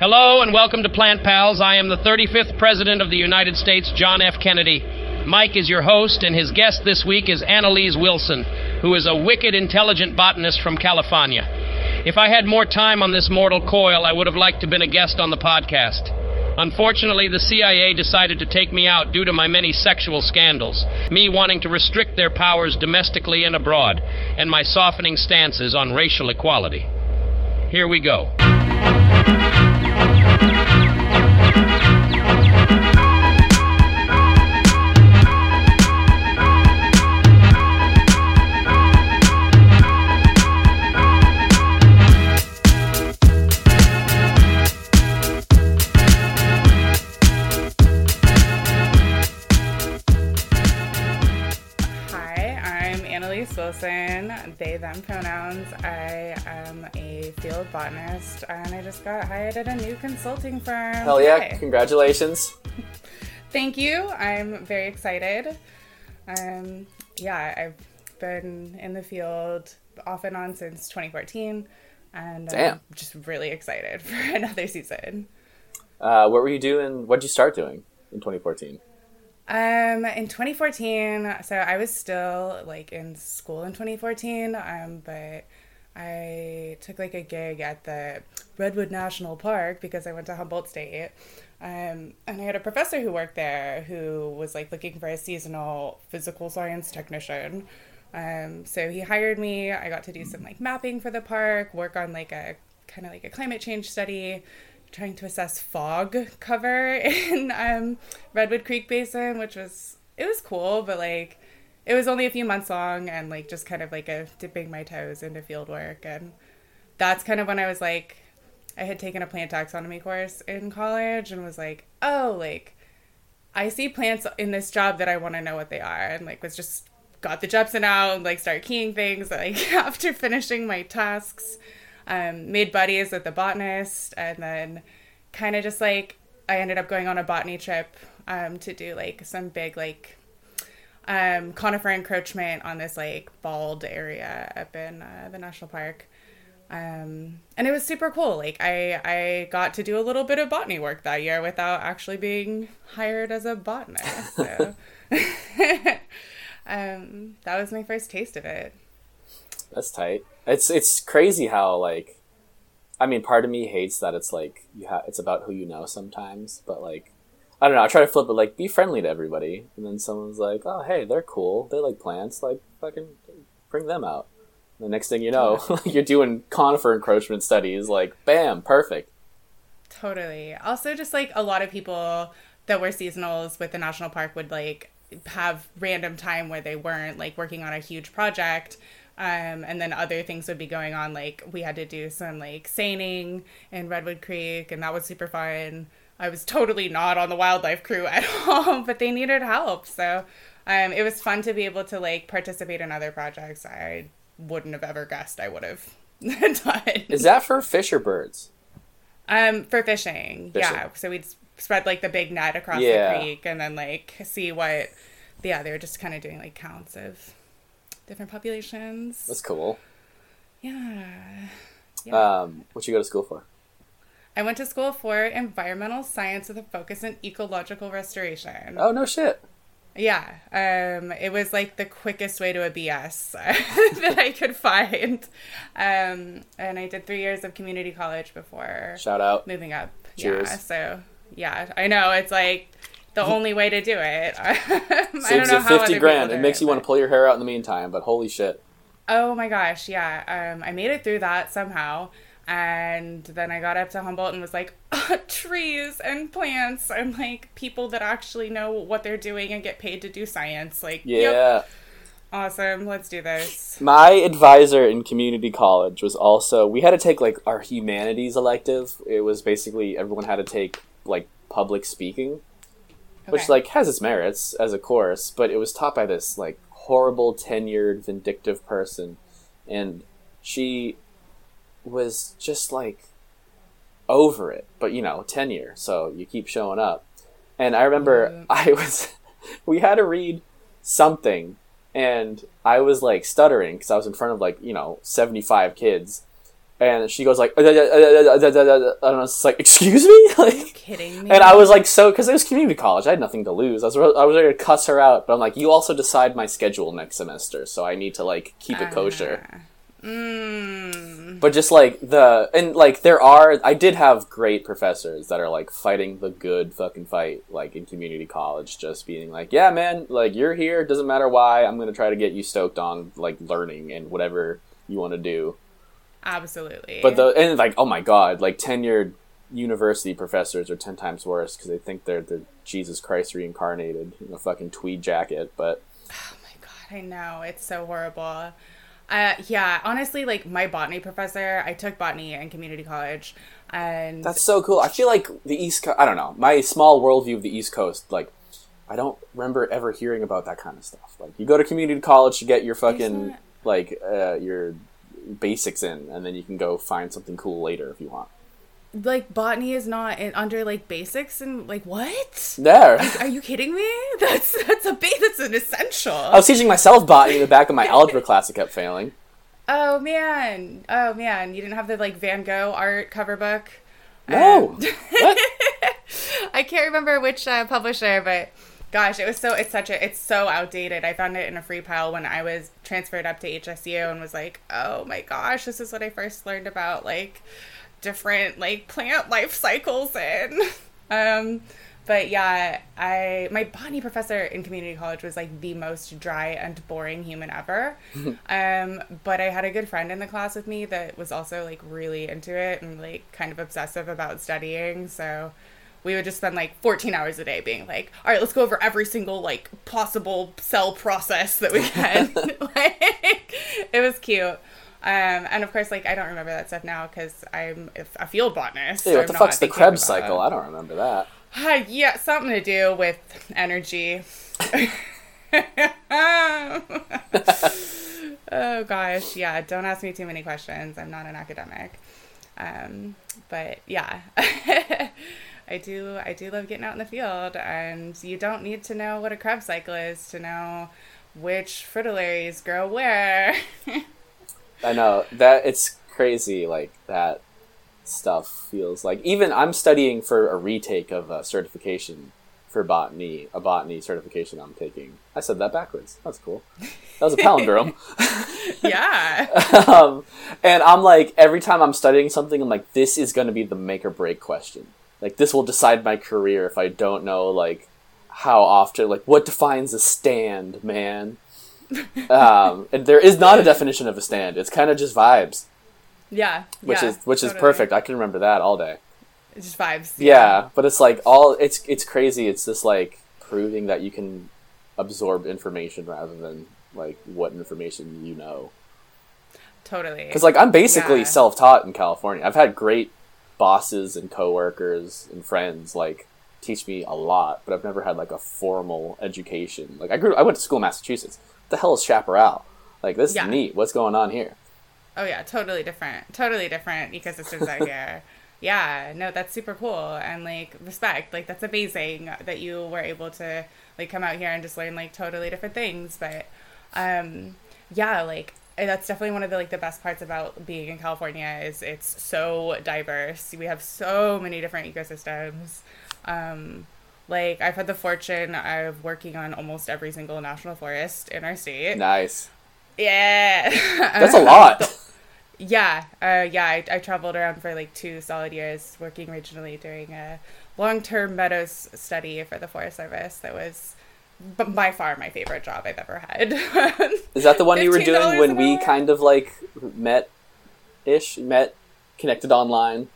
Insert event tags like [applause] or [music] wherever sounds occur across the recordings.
Hello and welcome to Plant Pals. I am the 35th President of the United States, John F. Kennedy. Mike is your host, and his guest this week is Anneliese Wilson, who is a wicked, intelligent botanist from California. If I had more time on this mortal coil, I would have liked to have been a guest on the podcast. Unfortunately, the CIA decided to take me out due to my many sexual scandals, me wanting to restrict their powers domestically and abroad, and my softening stances on racial equality. Here we go. Thank you. They, them pronouns. I am a field botanist and I just got hired at a new consulting firm. Hell yeah, congratulations. [laughs] Thank you. I'm very excited. Um, yeah, I've been in the field off and on since 2014 and Damn. I'm just really excited [laughs] for another season. Uh, what were you doing? What did you start doing in 2014? Um, in 2014, so I was still like in school in 2014, um, but I took like a gig at the Redwood National Park because I went to Humboldt State. Um, and I had a professor who worked there who was like looking for a seasonal physical science technician. Um, so he hired me. I got to do some like mapping for the park, work on like a kind of like a climate change study trying to assess fog cover [laughs] in um, Redwood Creek Basin, which was it was cool, but like it was only a few months long and like just kind of like a dipping my toes into field work. And that's kind of when I was like I had taken a plant taxonomy course in college and was like, oh, like I see plants in this job that I want to know what they are. And like was just got the Jepson out and like start keying things like [laughs] after finishing my tasks um, made buddies with the botanist, and then kind of just like I ended up going on a botany trip um, to do like some big like um, conifer encroachment on this like bald area up in uh, the national park. Um, and it was super cool. Like I, I got to do a little bit of botany work that year without actually being hired as a botanist. So [laughs] [laughs] um, that was my first taste of it. That's tight. It's it's crazy how like, I mean, part of me hates that it's like you have it's about who you know sometimes, but like, I don't know. I try to flip it like be friendly to everybody, and then someone's like, oh hey, they're cool. They like plants. Like fucking bring them out. And the next thing you know, [laughs] you're doing conifer encroachment studies. Like bam, perfect. Totally. Also, just like a lot of people that were seasonals with the national park would like have random time where they weren't like working on a huge project um, and then other things would be going on. Like we had to do some like seining in Redwood Creek, and that was super fun. I was totally not on the wildlife crew [laughs] at all, but they needed help. So um, it was fun to be able to like participate in other projects I wouldn't have ever guessed I would have [laughs] done. Is that for fish or birds? Um, for fishing, fishing. yeah. So we'd spread like the big net across yeah. the creek and then like see what. Yeah, they were just kind of doing like counts of different populations. That's cool. Yeah. yeah. Um, what you go to school for? I went to school for environmental science with a focus in ecological restoration. Oh no shit. Yeah, um, it was like the quickest way to a BS [laughs] that I could find, um, and I did three years of community college before. Shout out. Moving up. Cheers. Yeah. So yeah, I know it's like the only way to do it. [laughs] Saves you fifty grand. It makes you want to pull your hair out in the meantime, but holy shit. Oh my gosh, yeah. Um, I made it through that somehow. And then I got up to Humboldt and was like, [laughs] oh, trees and plants and like people that actually know what they're doing and get paid to do science. Like, yeah. Yep. Awesome. Let's do this. My advisor in community college was also, we had to take like our humanities elective. It was basically everyone had to take like public speaking okay. which like has its merits as a course, but it was taught by this like horrible tenured vindictive person, and she was just like over it. But you know, tenure, so you keep showing up. And I remember mm. [laughs] I was, we had to read something, and I was like stuttering because I was in front of like you know seventy five kids, and she goes like, "Uh, uh, uh, uh, uh, uh, uh," and I was like, "Excuse me," [laughs] like, Kidding me? and I was like, so because it was community college, I had nothing to lose. I was I was ready to cuss her out, but I'm like, you also decide my schedule next semester, so I need to like keep it kosher. Mm, But just like the and like there are, I did have great professors that are like fighting the good fucking fight, like in community college, just being like, yeah, man, like you're here, doesn't matter why, I'm gonna try to get you stoked on like learning and whatever you want to do. Absolutely. But the and like oh my god, like tenured university professors are ten times worse because they think they're the Jesus Christ reincarnated in a fucking tweed jacket. But Oh my god, I know it's so horrible. Uh, yeah, honestly, like my botany professor, I took botany in community college, and that's so cool. I feel like the East Coast. I don't know my small worldview of the East Coast. Like I don't remember ever hearing about that kind of stuff. Like you go to community college to get your fucking like uh, your basics in, and then you can go find something cool later if you want. like botany is not in, under like basics and like what? There. Are you kidding me? [laughs] That's that's a ba- that's an essential. I was teaching myself botany in the back of my algebra class. I kept failing. Oh man, oh man, you didn't have the like Van Gogh art cover book. No. Um, what? [laughs] I can't remember which uh, publisher, but gosh, it was so it's such a it's so outdated. I found it in a free pile when I was transferred up to HSU and was like, oh my gosh, this is what I first learned about like different like plant life cycles and [laughs] um but yeah i my botany professor in community college was like the most dry and boring human ever. [laughs] Um but i had a good friend in the class with me that was also like really into it and like kind of obsessive about studying. So we would just spend like 14 hours a day being like all right let's go over every single like possible cell process that we can [laughs] [laughs] like it was cute um, and of course, like I don't remember that stuff now because I'm a field botanist. Hey, so what I'm the fuck's the Krebs cycle? it. I don't remember that. Uh, [sighs] yeah, something to do with energy. [laughs] oh gosh, yeah. Don't ask me too many questions. I'm not an academic. Um, but yeah, I do. I do love getting out in the field, and you don't need to know what a Krebs cycle is to know which fritillaries grow where. [laughs] I know that it's crazy. Like that stuff feels like even I'm studying for a retake of a certification for botany, a botany certification I'm taking. I said that backwards. That's cool. That was a palindrome. [laughs] yeah. [laughs] um, and I'm like, every time I'm studying something, I'm like, this is going to be the make or break question. Like, this will decide my career if I don't know, like, how often, like, what defines a stand, man? [laughs] um, and there is not a definition of a stand. It's kind of just vibes, Yeah. which yeah, is which is perfect. I can remember that all day. It's just vibes. Yeah, but it's like all it's it's crazy. It's just like proving that you can absorb information rather than like what information you know. Totally. Because like I'm basically Yeah. self-taught in California. I've had great bosses and coworkers and friends like teach me a lot, but I've never had like a formal education. Like I grew, I went to school in Massachusetts. What the hell is chaparral? Like this Yeah. is neat. What's going on here? Oh yeah, totally different. Totally different ecosystems out here. Yeah, no, that's super cool and like respect. Like that's amazing that you were able to like come out here and just learn like totally different things. But um yeah, like that's definitely one of the like the best parts about being in California is it's so diverse. We have so many different ecosystems. Um like I've had the fortune of working on almost every single national forest in our state. Nice. Yeah. That's a [laughs] lot. Yeah, uh, yeah. I, I traveled around for like two solid years working regionally during a long-term meadows study for the Forest Service. That was b- by far my favorite job I've ever had. [laughs] Is that the one you were doing when we kind of like met ish, met connected online?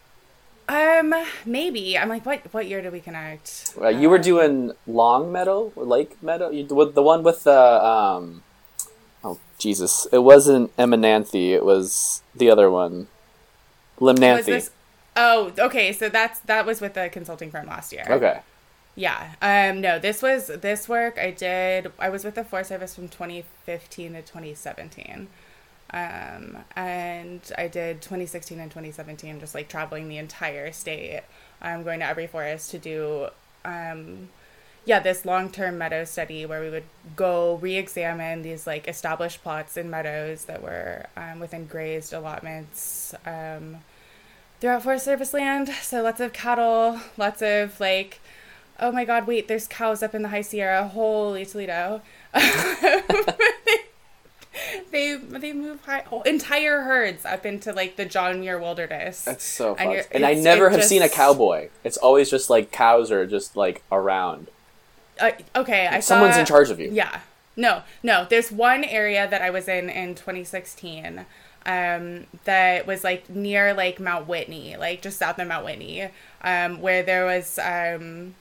um, maybe. I'm like, what? What year did we connect? Uh, you were Um, doing Long Meadow or Lake Meadow? You, with the one with the um, oh Jesus! It wasn't Emmenanthe. It was the other one, Limnanthe. Oh, okay. So that's that was with the consulting firm last year. Okay, Yeah. Um. No. This was this work I did. I was with the Forest Service from 2015 to 2017. Um. And I did 2016 and 2017, just like traveling the entire state. Um. Going to every forest to do. Um. yeah, this long term meadow study where we would go re examine these like established plots in meadows that were um, within grazed allotments um, throughout Forest Service land. So lots of cattle, lots of like, oh my God, wait, there's cows up in the High Sierra. Holy Toledo. [laughs] they they move high, oh, entire herds up into like the John Muir wilderness. That's so And fun. you're- And, I never have seen a cowboy. It's always just like cows are just like around. Uh, okay, I Someone's saw, in charge of you. Yeah. No, no. There's one area that I was in in 2016 um, that was like near like Mount Whitney, like just south of Mount Whitney, um, where there was um,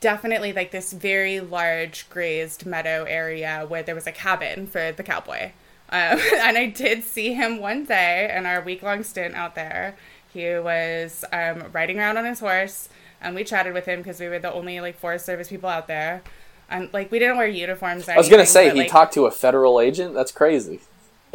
definitely like this very large grazed meadow area where there was a cabin for the cowboy. Um, [laughs] and I did see him one day in our week long stint out there. He was um, riding around on his horse, and we chatted with him because we were the only like Forest Service people out there. And like we didn't wear uniforms. Or I was gonna say but, he like, talked to a federal agent. That's crazy.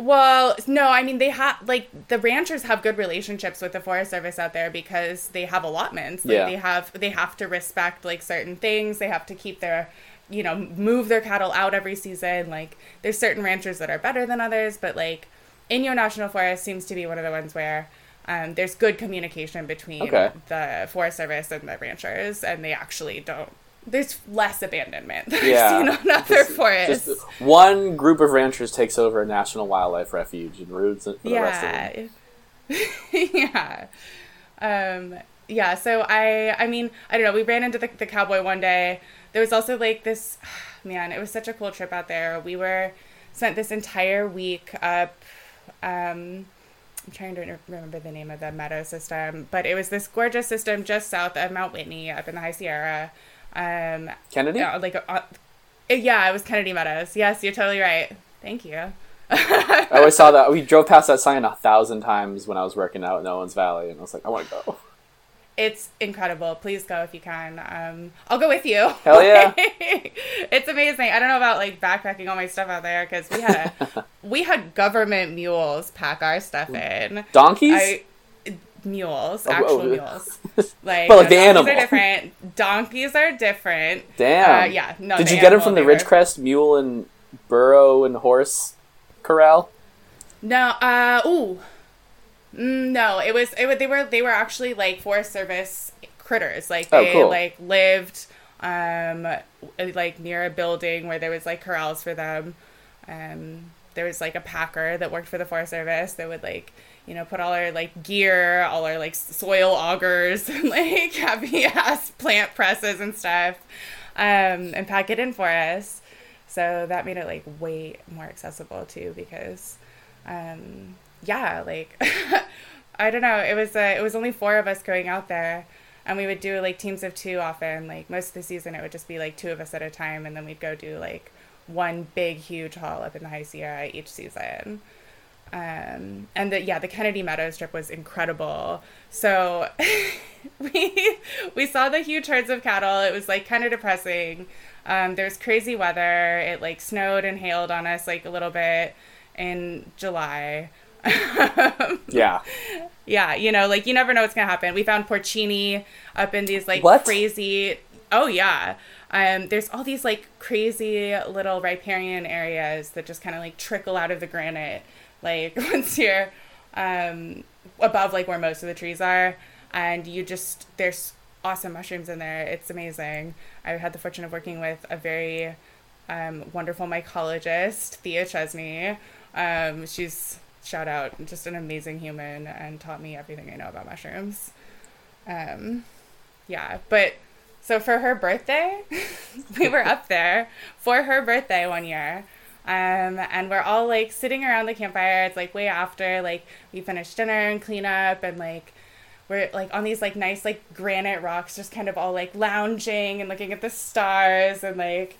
Well, no, I mean they have like the ranchers have good relationships with the Forest Service out there because they have allotments. Like, Yeah. They have they have to respect like certain things. They have to keep their you know move their cattle out every season. Like there's certain ranchers that are better than others, but like Inyo National Forest seems to be one of the ones where um, there's good communication between Okay. the Forest Service and the ranchers, and they actually don't. There's less abandonment [laughs] than Yeah. I've seen on other forests. Just one group of ranchers takes over a national wildlife refuge and ruins it for the rest of them. yeah [laughs] yeah um yeah so i i mean i don't know we ran into the, the cowboy one day there was also like this [sighs] man it was such a cool trip out there we were spent this entire week up um i'm trying to remember the name of the meadow system but it was this gorgeous system just south of mount whitney up in the high sierra um Kennedy? yeah, like uh, yeah it was kennedy meadows yes you're totally right thank you I always saw that. We drove past that sign a thousand times when I was working out in Owens Valley, and I was like, I want to go. It's incredible. Please go if you can. Um, I'll go with you. Hell yeah. [laughs] it's amazing. I don't know about like backpacking all my stuff out there because we had a, [laughs] we had government mules pack our stuff in. Donkeys? I mules, Oh, actual oh. [laughs] mules. Like, But, like, the animals are different. Donkeys are different. Damn. Uh, yeah. No. Did the you get them from the Ridgecrest Mule and Burro and Horse Corral? No. Uh. Ooh. Mm, No. It was. It. They were. They were actually like Forest Service critters. Like Oh, they cool. like lived um like near a building where there was like corrals for them. Um. There was like a packer that worked for the Forest Service that would like you know put all our like gear, all our like soil augers [laughs] and like heavy ass plant presses and stuff, um, and pack it in for us. So that made it like way more accessible too because um yeah like [laughs] i don't know it was uh, it was only four of us going out there and we would do like teams of two often like most of the season it would just be like two of us at a time and then we'd go do like one big huge haul up in the high sierra each season um and the yeah the kennedy meadows trip was incredible so [laughs] we we saw the huge herds of cattle it was like kind of depressing um there was crazy weather it like snowed and hailed on us like a little bit in july [laughs] Yeah. yeah, you know, like you never know what's gonna happen. We found porcini up in these like What? crazy. Oh yeah, um, there's all these like crazy little riparian areas that just kind of like trickle out of the granite, like [laughs] once you're um, above like where most of the trees are, and you just there's awesome mushrooms in there. It's amazing. I had the fortune of working with a very um, wonderful mycologist, Thea Chesney. Um, she's shout out, just an amazing human, and taught me everything I know about mushrooms. Um, yeah, but so for her birthday, [laughs] we were up there for her birthday one year. Um, and we're all like sitting around the campfire. It's like way after like we finished dinner and clean up and like we're like on these like nice like granite rocks, just kind of all like lounging and looking at the stars and like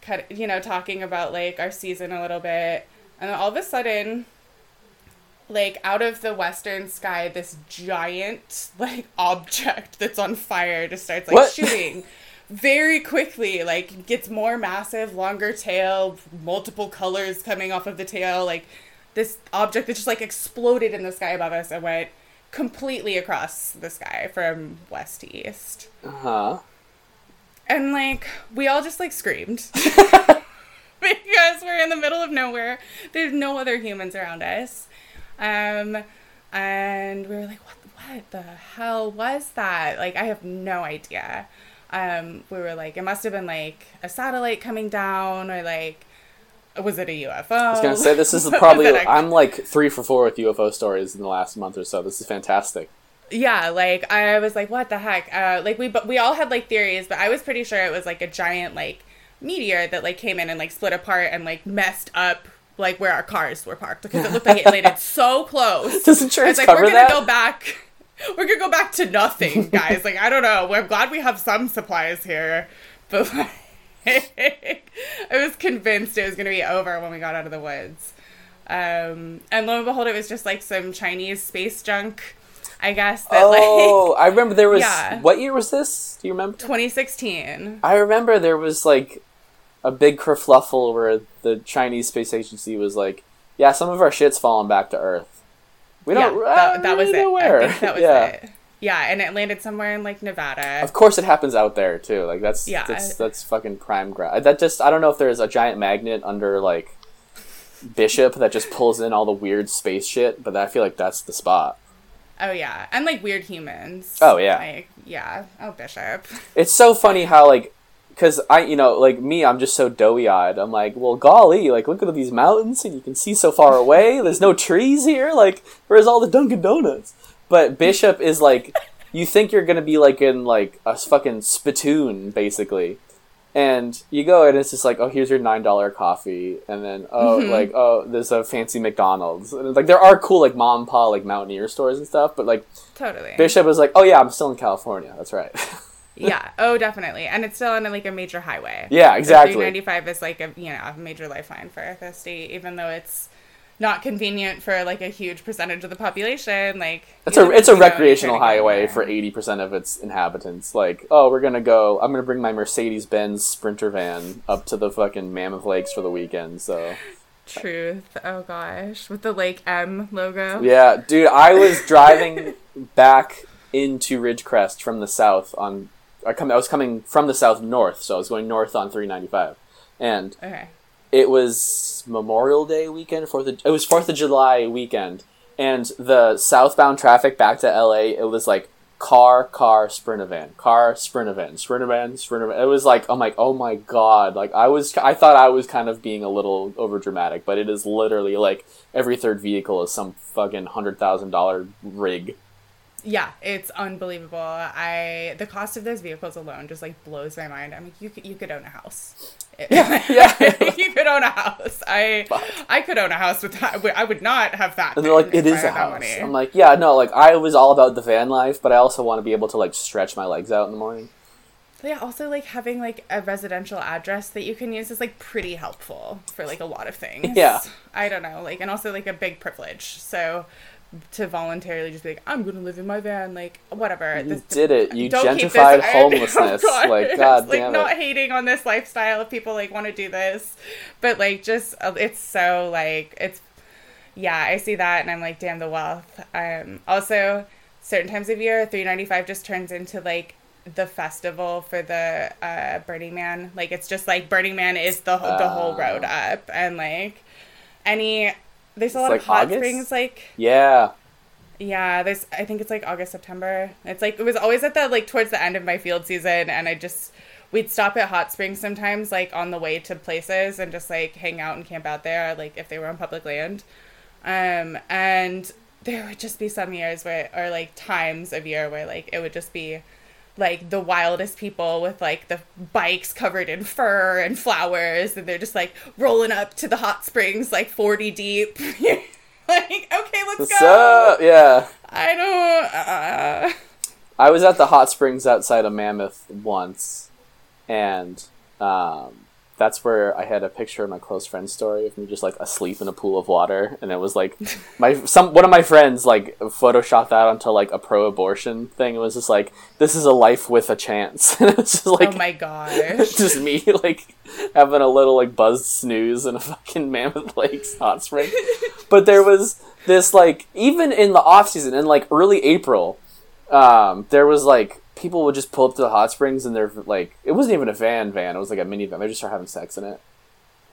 kind of, you know, talking about like our season a little bit. And then all of a sudden, like out of the western sky, this giant like [laughs] object that's on fire just starts like What? shooting very quickly. Like gets more massive, longer tail, multiple colors coming off of the tail. Like this object that just like exploded in the sky above us and went completely across the sky from west to east. Uh huh. and like we all just like screamed [laughs] [laughs] because we're in the middle of nowhere. There's no other humans around us. Um, and we were like, what, what the hell was that? Like, I have no idea. Um, we were like, it must have been like a satellite coming down or like, was it a UFO? I was gonna say this is [laughs] probably I'm like three for four with UFO stories in the last month or so. This is fantastic. Yeah, like I was like, what the heck? Uh, like we but we all had like theories, but I was pretty sure it was like a giant like meteor that like came in and like split apart and like messed up like where our cars were parked because it looked like it landed [laughs] so close. Does insurance like, cover we're gonna go back. We're gonna go back to nothing, guys. like I don't know. We're glad we have some supplies here, but like, [laughs] I was convinced it was gonna be over when we got out of the woods. Um, and lo and behold, it was just like some Chinese space junk. I guess that oh, like I remember there was. Yeah. What year was this? Do you remember? 2016. I remember there was like a big kerfluffle where the Chinese space agency was like, "Yeah, some of our shit's falling back to Earth." We Yeah, don't. that, that was it. know Where. I think that was yeah. it. Yeah, and it landed somewhere in like Nevada. Of course, it happens out there too. Like that's Yeah. that's that's fucking prime ground. That just I don't know if there's a giant magnet under like Bishop that just pulls in all the weird space shit, but I feel like that's the spot. Oh yeah, and like weird humans. Oh, yeah. Like yeah. Oh Bishop. It's so funny how like because I you know like me I'm just so doughy eyed. I'm like, well, golly, like look at these mountains and you can see so far away. There's no trees here. Like where's all the Dunkin' Donuts? But Bishop is like, you think you're gonna be like in like a fucking spittoon basically. And you go and it's just like, oh, here's your nine dollar coffee, and then oh, mm-hmm. like oh, there's a fancy McDonald's, and like there are cool like mom and pa like mountaineer stores and stuff, but like Totally. Bishop is like, oh yeah, I'm still in California. That's right. [laughs] yeah. Oh, definitely. And it's still on like a major highway. Yeah, exactly. 395 is like a you know a major lifeline for the state, even though it's not convenient for like a huge percentage of the population. Like It's a know, it's a you know, you're recreational trying to get highway for eighty percent of its inhabitants. Like, oh, we're gonna go. I'm gonna bring my Mercedes Benz Sprinter van up to the fucking Mammoth Lakes for the weekend. So Truth. Oh gosh, with the Lake M logo. yeah, dude, I was driving back into Ridgecrest from the south on. I come. I was coming from the south north, so I was going north on 395, and Okay. it was Memorial Day weekend, Fourth. Of, it was Fourth of July weekend, and the southbound traffic back to LA, it was like car, car, sprinter van, car, sprinter van, sprinter van, sprinter van. It was like I'm like, oh my god! Like I was, I thought I was kind of being a little over dramatic, but it is literally like every third vehicle is some fucking hundred thousand dollar rig. Yeah, it's unbelievable. I the cost of those vehicles alone just like blows my mind. I mean, you could you could own a house. [laughs] yeah. [laughs] you could own a house. I I could own a house with that. I would not have that. And they're like, it is a house. I'm like, yeah, no, like I was all about the van life, but I also want to be able to like stretch my legs out in the morning. But yeah, also like having like a residential address that you can use is like pretty helpful for like a lot of things. Yeah. I don't know, like and also like a big privilege. So to voluntarily just be like, I'm gonna live in my van, like whatever. You This- did it. You don't keep this gentrified homelessness. [laughs] Oh, God. Like, [laughs] god like damn not it. hating on this lifestyle if people like want to do this, but like just uh, it's so like it's yeah I see that and I'm like damn the wealth. Um, also certain times of year 395 just turns into like the festival for the uh, Burning Man. Like it's just like Burning Man is the the whole road up and like any there's a lot like of hot August? springs like Yeah. yeah, there's. I think it's like August, September. It's like it was always at the like towards the end of my field season, and I just we'd stop at hot springs sometimes, like on the way to places, and just like hang out and camp out there, like if they were on public land. Um, and there would just be some years where, or like times of year where like it would just be like the wildest people with like the bikes covered in fur and flowers and they're just like rolling up to the hot springs like 40 deep [laughs] like okay let's What's go up? Yeah. I don't. Uh, I was at the hot springs outside of Mammoth once, and um, that's where I had a picture of my close friend's story of me just like asleep in a pool of water, and it was like [laughs] my some one of my friends like photoshopped that onto like a pro-abortion thing. It was just like this is a life with a chance, [laughs] and it's just like oh my [laughs] gosh. just me like having a little like buzzed snooze in a fucking Mammoth Lakes hot spring. but there was this like even in the off season in like early April, um, there was like people would just pull up to the hot springs and they're like, it wasn't even a van van. It was like a minivan. They just start having sex in it.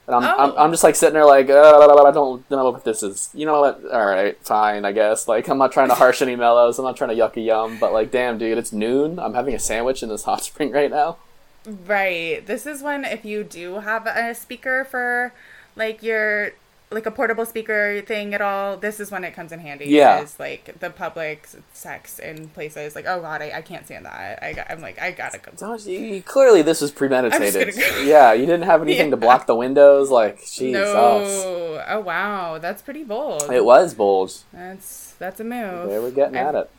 And I'm, I'm, Oh. I'm just like sitting there like, uh, I don't know what this is. You know what? All right, fine, I guess. Like, I'm not trying to harsh any mellows. I'm not trying to yuck a yum. But like, damn, dude, it's noon. I'm having a sandwich in this hot spring right now. Right. This is when if you do have a speaker for like your like a portable speaker thing at all, this is when it comes in handy. Yeah. Is like the public sex in places like, oh god, I, I can't stand that. I got, I'm like, I gotta go. You, you- clearly, this was premeditated. I'm just gonna go. [laughs] yeah, you didn't have anything to block the windows. Like, Jesus. No. Oh wow, that's pretty bold. It was bold. That's that's a move. They were getting I've- at it.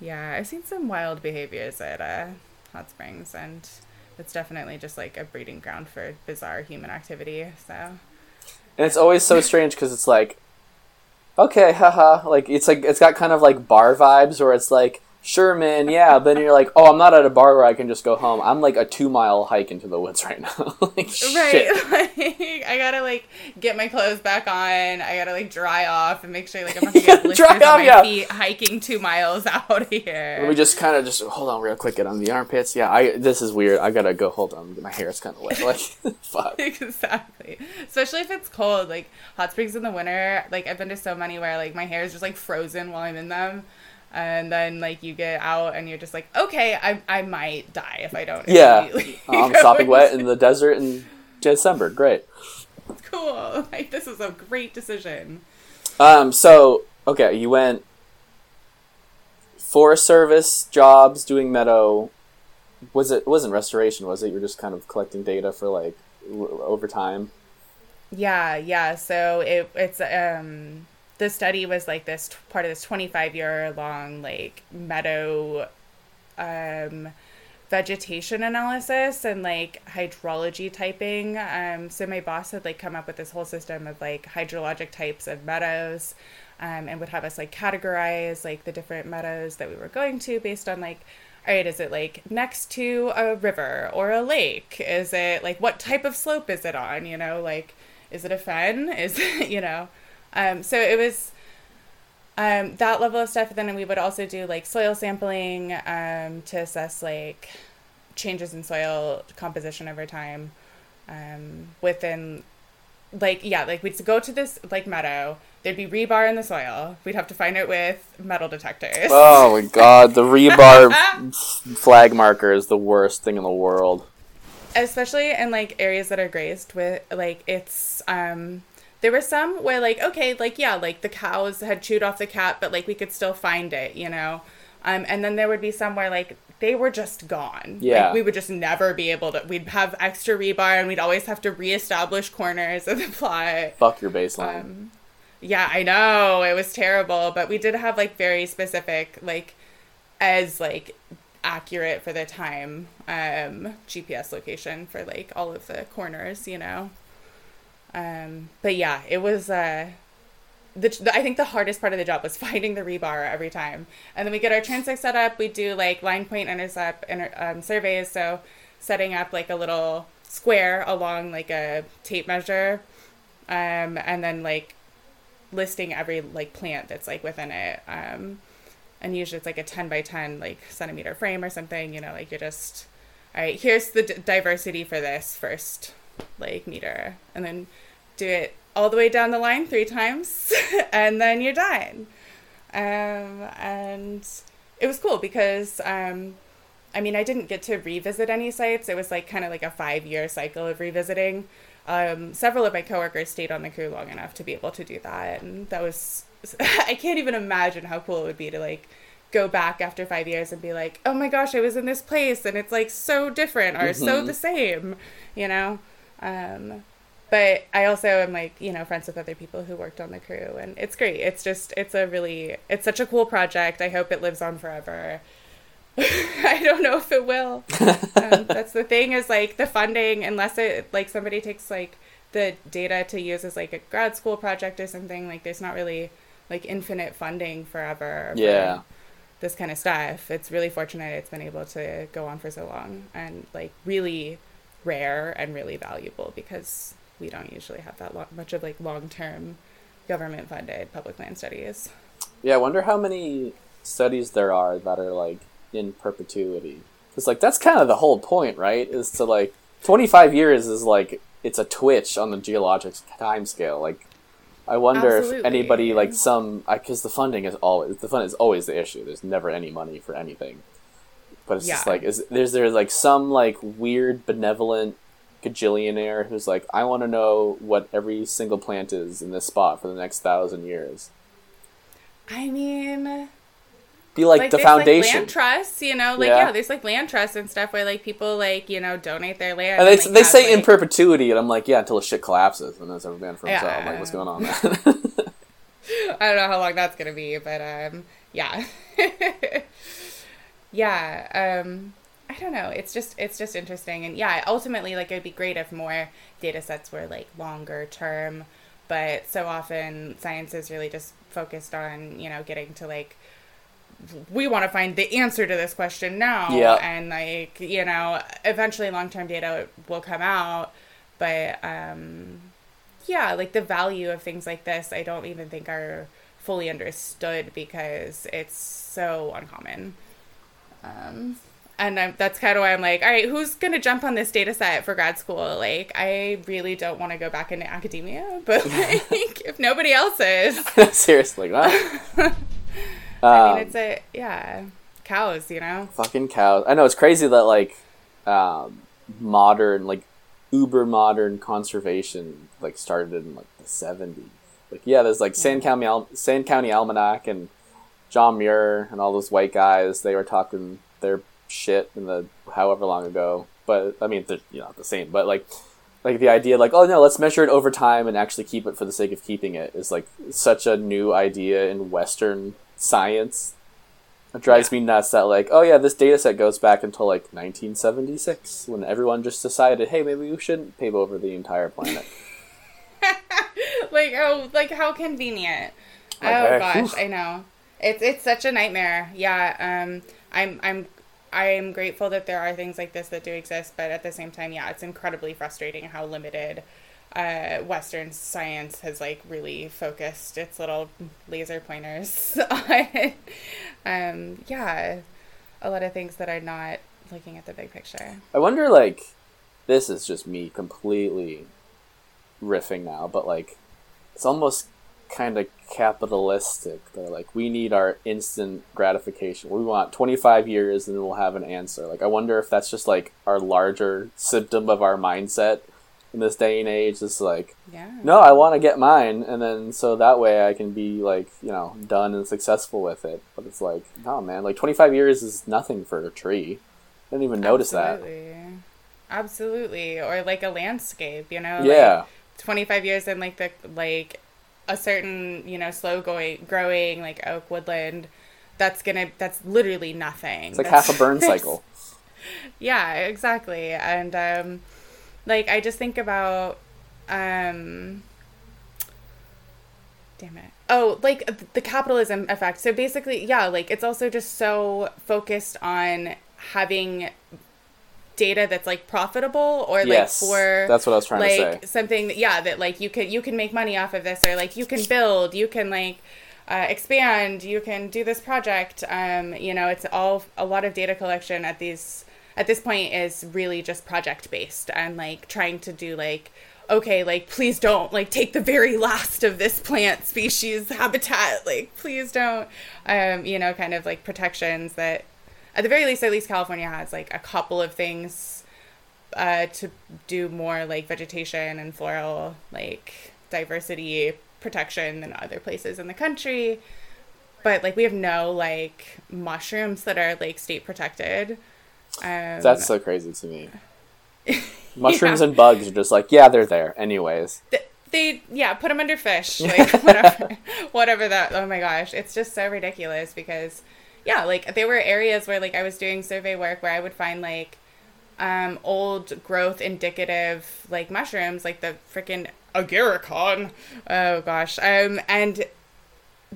Yeah, I've seen some wild behaviors at uh, hot springs, and it's definitely just like a breeding ground for bizarre human activity. So And it's always so strange because it's like, okay, haha. Like it's like it's got kind of like bar vibes where it's like, sure, man, yeah. But then you're like, oh, I'm not at a bar where I can just go home. I'm like a two mile hike into the woods right now. [laughs] like right, [laughs] like I gotta like get my clothes back on. I gotta like dry off and make sure like I'm not gonna [laughs] get blisters Dry off, my yeah. feet hiking two miles out here. Let me just kind of just hold on real quick. Get on the armpits. Yeah, I this is weird. I gotta go. Hold on, my hair is kind of wet. Like fuck. exactly. Especially if it's cold. Like hot springs in the winter. Like I've been to so many where like my hair is just like frozen while I'm in them. And then like you get out and you're just like, okay, I I might die if I don't. Yeah, immediately [laughs] I'm [laughs] sopping wet in the [laughs] desert in December. Great. Cool. Like this is a great decision. Um. So okay, you went Forest Service jobs doing meadow. Was it it wasn't restoration? Was it? You're just kind of collecting data for like over time. Yeah, yeah. So it it's um the study was like this t- part of this 25 year long like meadow um vegetation analysis and like hydrology typing. Um so my boss had like come up with this whole system of like hydrologic types of meadows um and would have us like categorize like the different meadows that we were going to based on like all right, is it like next to a river or a lake? Is it like what type of slope is it on? You know, like is it a fen? Is it, [laughs] you know? Um, so it was um, that level of stuff. Then we would also do like soil sampling um, to assess like changes in soil composition over time um, within like yeah like we'd go to this like meadow there'd be rebar in the soil we'd have to find it with metal detectors Oh my [laughs] god, the rebar [laughs] flag marker is the worst thing in the world. especially in like areas that are grazed with like it's um there were some where like okay like yeah like the cows had chewed off the cat but like we could still find it you know um and then there would be some where like they were just gone Yeah. like, we would just never be able to we'd have extra rebar and we'd always have to reestablish corners of the plot Fuck your baseline. um, yeah, I know it was terrible, but we did have like very specific, like as like accurate for the time um, GPS location for like all of the corners, you know. Um, but yeah, it was. Uh, the, the, I think the hardest part of the job was [laughs] finding the rebar every time, and then we get our transect set up. We do like line point intercept inter, um, surveys, so setting up like a little square along like a tape measure, um, and then like listing every like plant that's like within it. Um, and usually it's like a 10 by 10 like centimeter frame or something, you know, like you're just, all right, here's the d- diversity for this first like meter. And then do it all the way down the line three times [laughs] and then you're done. Um, and it was cool because, um, I mean, I didn't get to revisit any sites. It was like kind of like a five year cycle of revisiting. Um, several of my coworkers stayed on the crew long enough to be able to do that, and that was [laughs] I can't even imagine how cool it would be to like go back after five years and be like, oh my gosh, I was in this place and it's like so different or so Mhm. the same, you know. Um, but I also am like you know friends with other people who worked on the crew, and it's great. It's just it's a really it's such a cool project. I hope it lives on forever. [laughs] I don't know if it will. um, [laughs] that's the thing is like the funding, unless it like somebody takes like the data to use as like a grad school project or something. Like there's not really like infinite funding forever. for Yeah. this kind of stuff. It's really fortunate it's been able to go on for so long and like really rare and really valuable because we don't usually have that lo- much of like long term government funded public land studies. Yeah, I wonder how many studies there are that are like in perpetuity. Because like that's kind of the whole point right? Is to like 25 years is like it's a twitch on the geologic time scale like i wonder if anybody like some because the funding is always the fund is always the issue. There's never any money for anything but it's just like is there's there like some like weird benevolent gajillionaire who's like i want to know what every single plant is in this spot for the next thousand years I mean, be like, the foundation like land trusts, you know, like Yeah. yeah. there's like land trusts and stuff where like people like you know donate their land. and they, like, they say in perpetuity and i'm like yeah until the shit collapses and there's every man for himself I'm like what's going on [laughs] [laughs] I don't know how long that's gonna be, but um, yeah, [laughs] yeah. Um, I don't know. It's just it's just interesting, and yeah, ultimately, like it'd be great if more data sets were like longer term, but so often science is really just focused on you know getting to like we want to find the answer to this question now Yeah. and like you know eventually long-term data will come out but um yeah like the value of things like this i don't even think are fully understood because it's so uncommon um and I'm, that's kind of why i'm like all right who's gonna jump on this data set for grad school like i really don't want to go back into academia [laughs] but like if nobody else is [laughs] seriously what? [laughs] i Um, mean it's a yeah cows you know fucking cows. I know it's crazy that like um, modern, like uber modern conservation like started in like the seventies. Like yeah, there's like Sand County Al- Sand County Almanac and John Muir and all those white guys. They were talking their shit in the however long ago. But I mean, they're you know not the same. But like like the idea like oh no let's measure it over time and actually keep it for the sake of keeping it is like such a new idea in western science it drives me nuts that like oh yeah this data set goes back until like 1976 when everyone just decided hey maybe we shouldn't pave over the entire planet [laughs] like oh like how convenient Like, oh gosh oof. i know it's it's such a nightmare yeah um i'm i'm i'm grateful that there are things like this that do exist but at the same time yeah it's incredibly frustrating how limited uh, Western science has like really focused its little laser pointers [laughs] on, um, yeah, a lot of things that are not looking at the big picture. i wonder like this is just me completely riffing now but like it's almost kind of capitalistic. They're like we need our instant gratification. We want 25 years and then we'll have an answer. Like i wonder if that's just like our larger symptom of our mindset in this day and age. Is like Yeah. no i want to get mine. And then so that way i can be like you know done and successful with it. But it's like no man. Like 25 years is nothing for a tree. I didn't even notice that. Absolutely. Absolutely. Or like a landscape, you know? yeah. Like 25 years in like the, like a certain, you know, slow going, growing like oak woodland. That's gonna, that's literally nothing. it's like That's- half a burn [laughs] cycle yeah, exactly. And, um, like, I just think about, um, damn it. Oh, like the capitalism effect. So basically, yeah, like it's also just so focused on having data that's like profitable or like yes for that's what i was trying to like say. something that- yeah that like you can you can make money off of this or like you can build you can like uh, expand you can do this project. Um you know it's all a lot of data collection at these at this point is really just project based and like trying to do like okay like please don't like take the very [laughs] last of this plant species habitat like please don't. Um you know kind of like protections that at the very least at least california has like a couple of things uh, to do more like vegetation and floral like diversity protection than other places in the country. But like we have no like mushrooms that are like state protected. Um, that's so crazy to me. [laughs] Mushrooms and bugs are just like yeah they're there anyways. Th- they yeah put them under fish [laughs] like whatever [laughs] whatever that oh my gosh it's just so ridiculous because yeah like there were areas where like i was doing survey work where i would find like um old growth indicative like mushrooms like the freaking agarikon oh gosh um and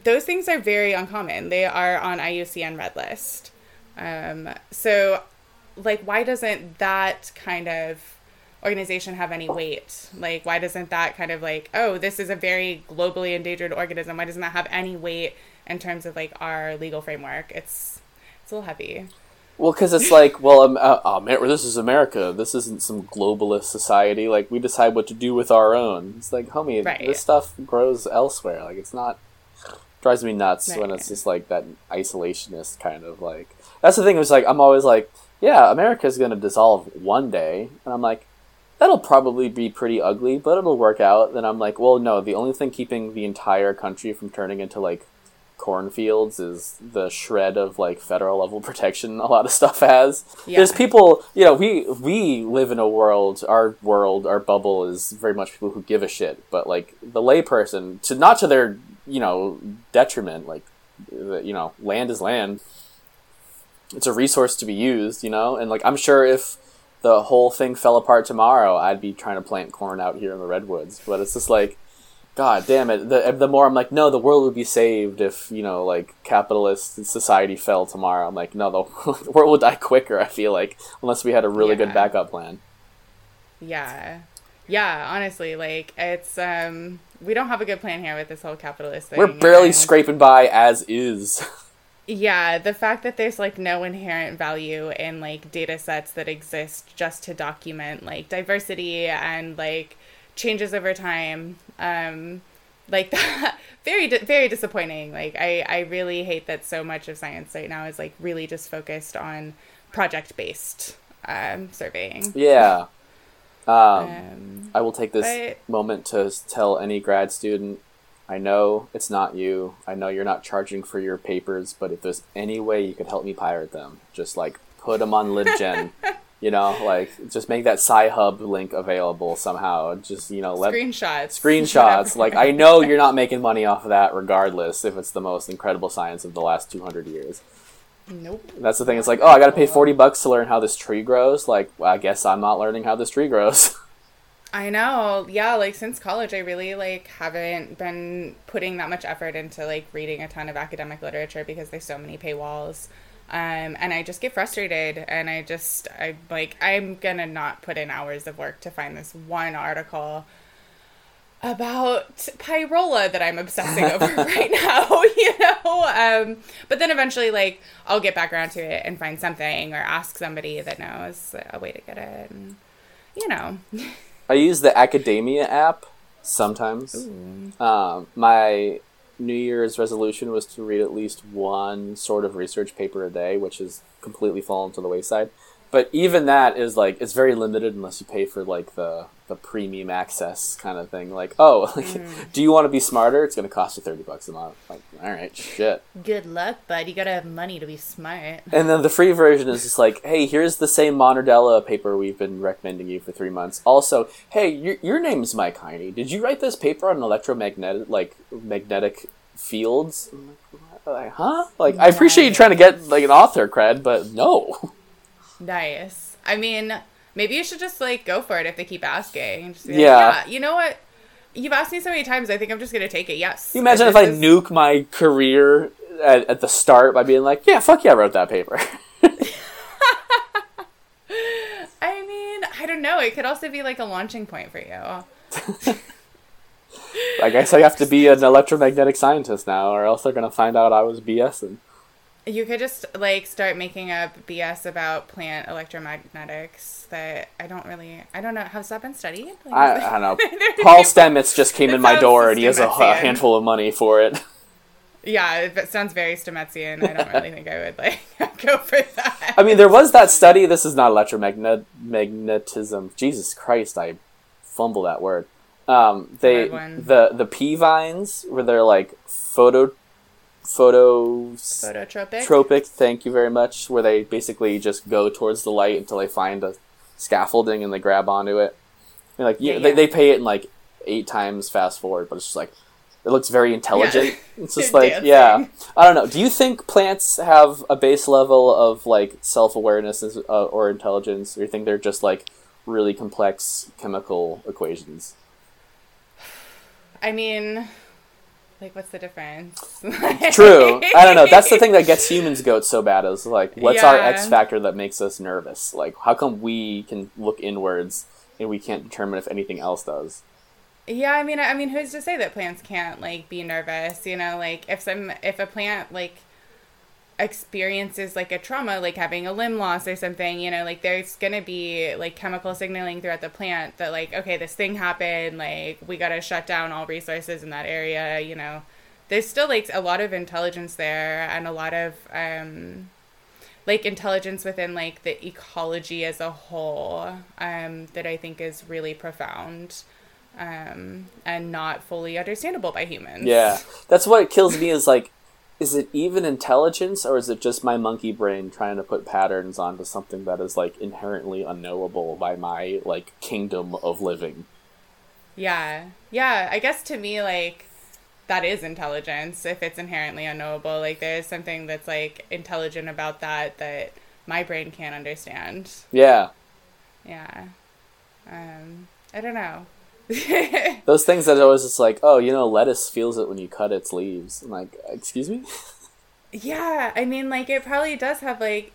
those things are very uncommon they are on iucn red list um so like why doesn't that kind of organization have any weight? Like, why doesn't that kind of like, oh, this is a very globally endangered organism? Why doesn't that have any weight in terms of like our legal framework? It's it's a little heavy. Well, because it's like, well, um, uh, oh, Amer- this is America. This isn't some globalist society. Like, we decide what to do with our own. It's like, homie, Right. this stuff grows elsewhere. Like, it's not. Drives me nuts when it's just like that isolationist kind of like. That's the thing. It's like I'm always like, yeah, America's gonna dissolve one day, and I'm like, that'll probably be pretty ugly, but it'll work out. Then I'm like, well, no, the only thing keeping the entire country from turning into like cornfields is the shred of like federal level [laughs] protection a lot of stuff has. Yeah. There's people, you know, we we live in a world, our world, our bubble is very much people who give a shit, but like the layperson, to not to their you know detriment, like the- you know, land is land. It's a resource to be used, you know, and like I'm sure if the whole thing fell apart tomorrow, I'd be trying to plant corn out here in the redwoods. But it's just like, God damn it! The the more I'm like, no, the world would be saved if you know, like capitalist society fell tomorrow. I'm like, no, the, [laughs] world would die quicker. I feel like unless we had a really good backup plan. Yeah. Yeah, honestly, like it's um we don't have a good plan here with this whole capitalist thing. We're barely and- scraping by as is. [laughs] Yeah, the fact that there's like no inherent value in like data sets that exist just to document like diversity and like changes over time. Um like [laughs] that very very disappointing. Like I I really hate that so much of science right now is like really just focused on project based um surveying. yeah. Um, Um I will take this but- moment to tell any grad student I know it's not you. I know you're not charging for your papers, but if there's any way you could help me pirate them, just like put them on [laughs] LibGen. You know, like just make that Sci-Hub link available somehow. Just you know, let screenshots. screenshots. [laughs] like I know you're not making money off of that, regardless if it's the most incredible science of the last 200 years. Nope. That's the thing. It's like, oh, I got to pay 40 bucks to learn how this tree grows. Like, well, I guess I'm not learning how this tree grows. [laughs] I know. Yeah, like since college I really like haven't been putting that much effort into like reading a ton of academic literature because there's so many paywalls. Um and I just get frustrated and I just I like I'm to not put in hours of work to find this one article about pyrola that I'm obsessing over [laughs] right now, [laughs] you know? Um, but then eventually, like, I'll get back around to it and find something or ask somebody that knows a way to get it. And, you know. [laughs] I use the Academia app sometimes. Um, my New Year's resolution was to read at least one sort of research paper a day, which has completely fallen to the wayside. But even that is like it's very limited unless you pay for like the the premium access kind of thing. Like, oh, [laughs] like, mm. do you want to be smarter? It's going to cost you thirty bucks a month. Like, all right, shit. Good luck, bud. You gotta have money to be smart. And then the free version is just like, hey, here's the same Monardella paper we've been recommending you for three months. Also, hey, your, your name's Mike Heine. Did you write this paper on electromagnetic, like magnetic fields? I'm like, what? Like, huh? Like, I appreciate you trying to get like an author cred, but no. [laughs] Nice. I mean, maybe you should just like go for it if they keep asking. Like, Yeah. yeah. You know what? You've asked me so many times. I think I'm just gonna take it. Yes. Can you imagine if I is- nuke my career at, at the start by being like, yeah, fuck yeah, I wrote that paper. [laughs] I mean, I don't know. It could also be like a launching point for you. [laughs] I guess I have to be an electromagnetic scientist now, or else they're gonna find out I was BSing. You could just like start making up BS about plant electromagnetics that I don't really. I don't know. Has that been studied? Like, I, I don't know. [laughs] Paul Stamets just came in my door and he has a, a handful of money for it. [laughs] Yeah, it it sounds very Stamets-ian. I don't really think I would like [laughs] go for that. I mean, there was that study. This is not electromagnetism. Jesus Christ, I fumble that word. Um, they the the pea vines where they're like photo photo Phototropic. tropic. Thank you very much. Where they basically just go towards the light until they find a scaffolding and they grab onto it. Like yeah, Yeah, They, yeah. they pay it in like eight times fast forward, but it's just like it looks very intelligent. [laughs] It's just like Dancing. yeah, I don't know. Do you think plants have a base level of like self awareness uh, or intelligence, or you think they're just like really complex chemical equations? I mean, like, what's the difference? True. I don't know. That's the thing that gets [laughs] humans goats so bad is like, what's our X factor that makes us nervous? Like, how come we can look inwards and we can't determine if anything else does? Yeah, I mean, I mean, who's to say that plants can't like be nervous? You know, like if some if a plant like experiences like a trauma like having a limb loss or something you know like there's gonna be like chemical signaling throughout the plant that like okay this thing happened like we gotta shut down all resources in that area you know there's still like a lot of intelligence there and a lot of um like intelligence within like the ecology as a whole um that i think is really profound um and not fully understandable by humans Yeah, that's what kills me. Is like, is it even intelligence, or is it just my monkey brain trying to put patterns onto something that is like inherently unknowable by my like kingdom of living? Yeah. Yeah. I guess to me, like, that is intelligence if it's inherently unknowable. Like, there's something that's, like, intelligent about that that my brain can't understand. Yeah, Yeah. Um, I don't know. [laughs] those things that are always just like, oh, you know, lettuce feels it when you cut its leaves. I'm like, excuse me. yeah. I mean, like, it probably does have, like,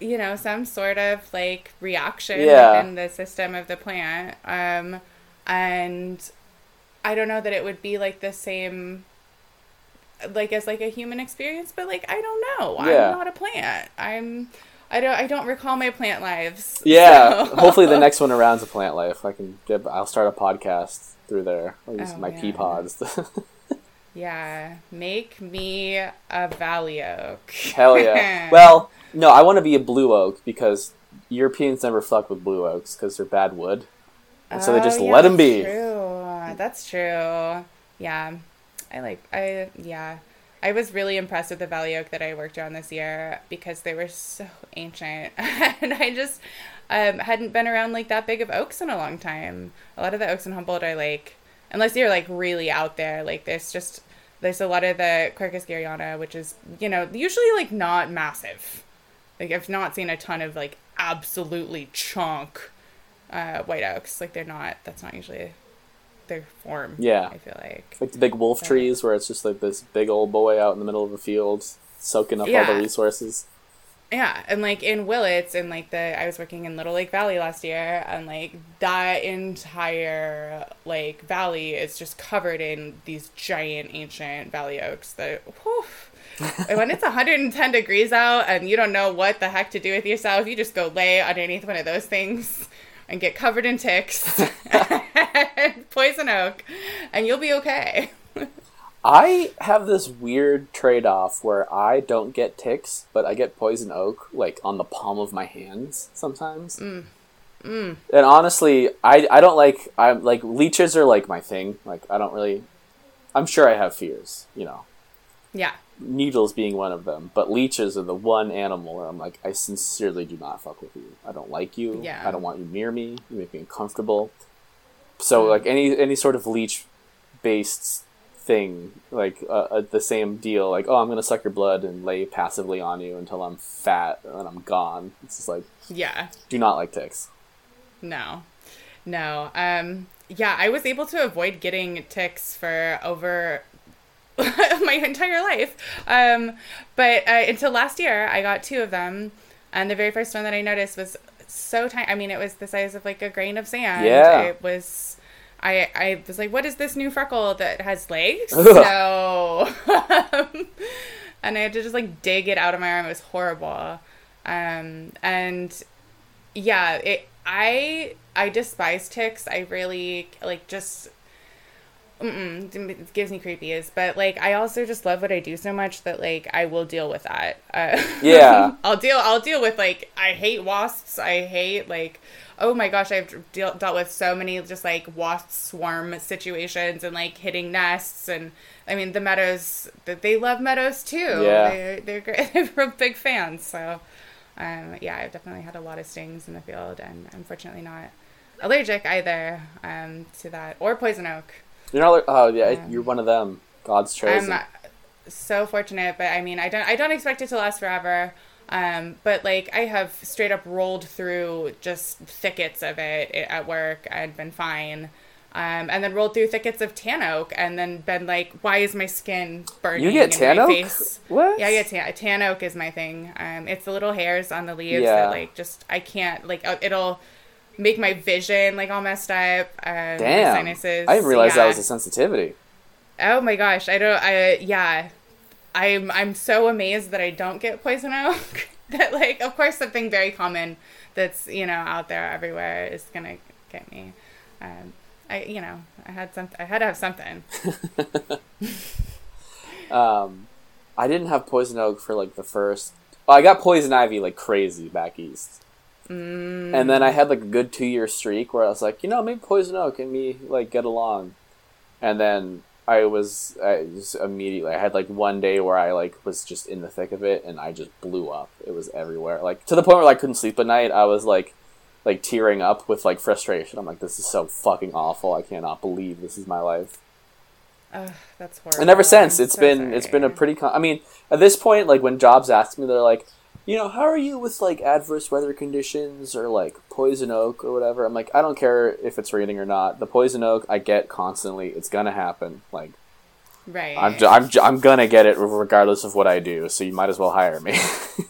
you know, some sort of, like, reaction Yeah. within the system of the plant. Um, and I don't know that it would be, like, the same like as like a human experience but like i don't know Yeah. i'm not a plant i'm i don't i don't recall my plant lives Yeah, so- [laughs] hopefully the next [laughs] one around's a plant life. I can get. I'll start a podcast through there. I'll use Oh, my pea pods. [laughs] yeah make me a valley oak Hell yeah. Well, no, I want to be a blue oak because Europeans never fuck with blue oaks because they're bad wood, and so they just Oh, yeah, let them be. True. That's true. Yeah, I like. I yeah. I was really impressed with the Valley Oak that I worked on this year because they were so ancient, [laughs] and I just um, hadn't been around like that big of oaks in a long time. A lot of the oaks in Humboldt are like, unless you're like really out there, like there's just there's a lot of the Quercus garryana, which is you know usually like not massive. Like I've not seen a ton of like absolutely chunk uh, white oaks. Like they're not. That's not usually their form. Yeah. I feel like. Like the big wolf Yeah. trees, where it's just like this big old boy out in the middle of a field, soaking up all the resources. Yeah, and like in Willits and like the I was working in Little Lake Valley last year, and like that entire like valley is just covered in these giant ancient valley oaks that. Whew, [laughs] when it's 110 degrees out and you don't know what the heck to do with yourself, you just go lay underneath one of those things and get covered in ticks [laughs] [laughs] and poison oak, and you'll be okay. I have this weird trade off where I don't get ticks, but I get poison oak like on the palm of my hands sometimes. Mm. And honestly, I I don't like I'm like leeches are like my thing. Like I don't really. I'm sure I have fears, you know. Yeah. Needles being one of them, but leeches are the one animal where I'm like, I sincerely do not fuck with you. I don't like you. Yeah. I don't want you near me. You make me uncomfortable. So Mm. like any any sort of leech based thing, like uh, uh, the same deal, like oh I'm gonna suck your blood and lay passively on you until I'm fat and I'm gone. It's just like Yeah. do not like ticks. No, no. Um, yeah, I was able to avoid getting ticks for over [laughs] my entire life. Um, but uh, until last year, I got two of them, and the very first one that I noticed was so tiny. I mean, it was the size of like a grain of sand. Yeah. It was. I, I was like, what is this new freckle that has legs? Ugh. No. [laughs] and I had to just like dig it out of my arm. It was horrible. Um, and yeah, it I I despise ticks. I really like just mm it gives me creepies. But like I also just love what I do so much that like I will deal with that. Uh, Yeah. [laughs] I'll deal I'll deal with like I hate wasps. I hate like oh my gosh, I've deal, dealt with so many just like wasp swarm situations and like hitting nests and I mean the meadows that they love meadows too. Yeah. They're [laughs] they're great. They're big fans. So um, yeah, I've definitely had a lot of stings in the field, and unfortunately not allergic either um, to that or poison oak. You're not. like- Oh yeah, you're one of them. God's chosen. I'm uh, so fortunate, but I mean, I don't, I don't expect it to last forever. Um, but like, I have straight up rolled through just thickets of it at work I'd been fine. Um, and then rolled through thickets of tan oak, and then been like, "Why is my skin burning?" You get tan oak? Face? What? Yeah, I get tan. Tan oak is my thing. Um, it's the little hairs on the leaves Yeah. that like just I can't like uh, it'll make my vision like all messed up. Um, Damn. sinuses. I didn't realize that was a sensitivity. Oh my gosh, I don't. I yeah, I'm I'm so amazed that I don't get poison oak. [laughs] that like, of course, something very common that's you know out there everywhere is gonna get me. Um, I you know I had some I had to have something. [laughs] um, I didn't have poison oak for like the first. Well, I got poison ivy like crazy back east. Mm. And then I had like a good two year streak where I was like, you know, maybe poison oak and me like get along. And then I was, I just immediately I had like one day where I like was just in the thick of it and I just blew up. It was everywhere, like to the point where I couldn't sleep at night. I was like, like tearing up with like frustration. I'm like, this is so fucking awful. I cannot believe this is my life. Ugh, that's horrible. And ever since, I'm it's so been it's been a pretty. Con- I mean, at this point, like when jobs ask me, they're like, you know, how are you with like adverse weather conditions or like poison oak or whatever? I'm like, I don't care if it's raining or not. The poison oak, I get constantly. It's gonna happen. Like right. I'm j- I'm j- I'm gonna get it regardless of what I do. So you might as well hire me.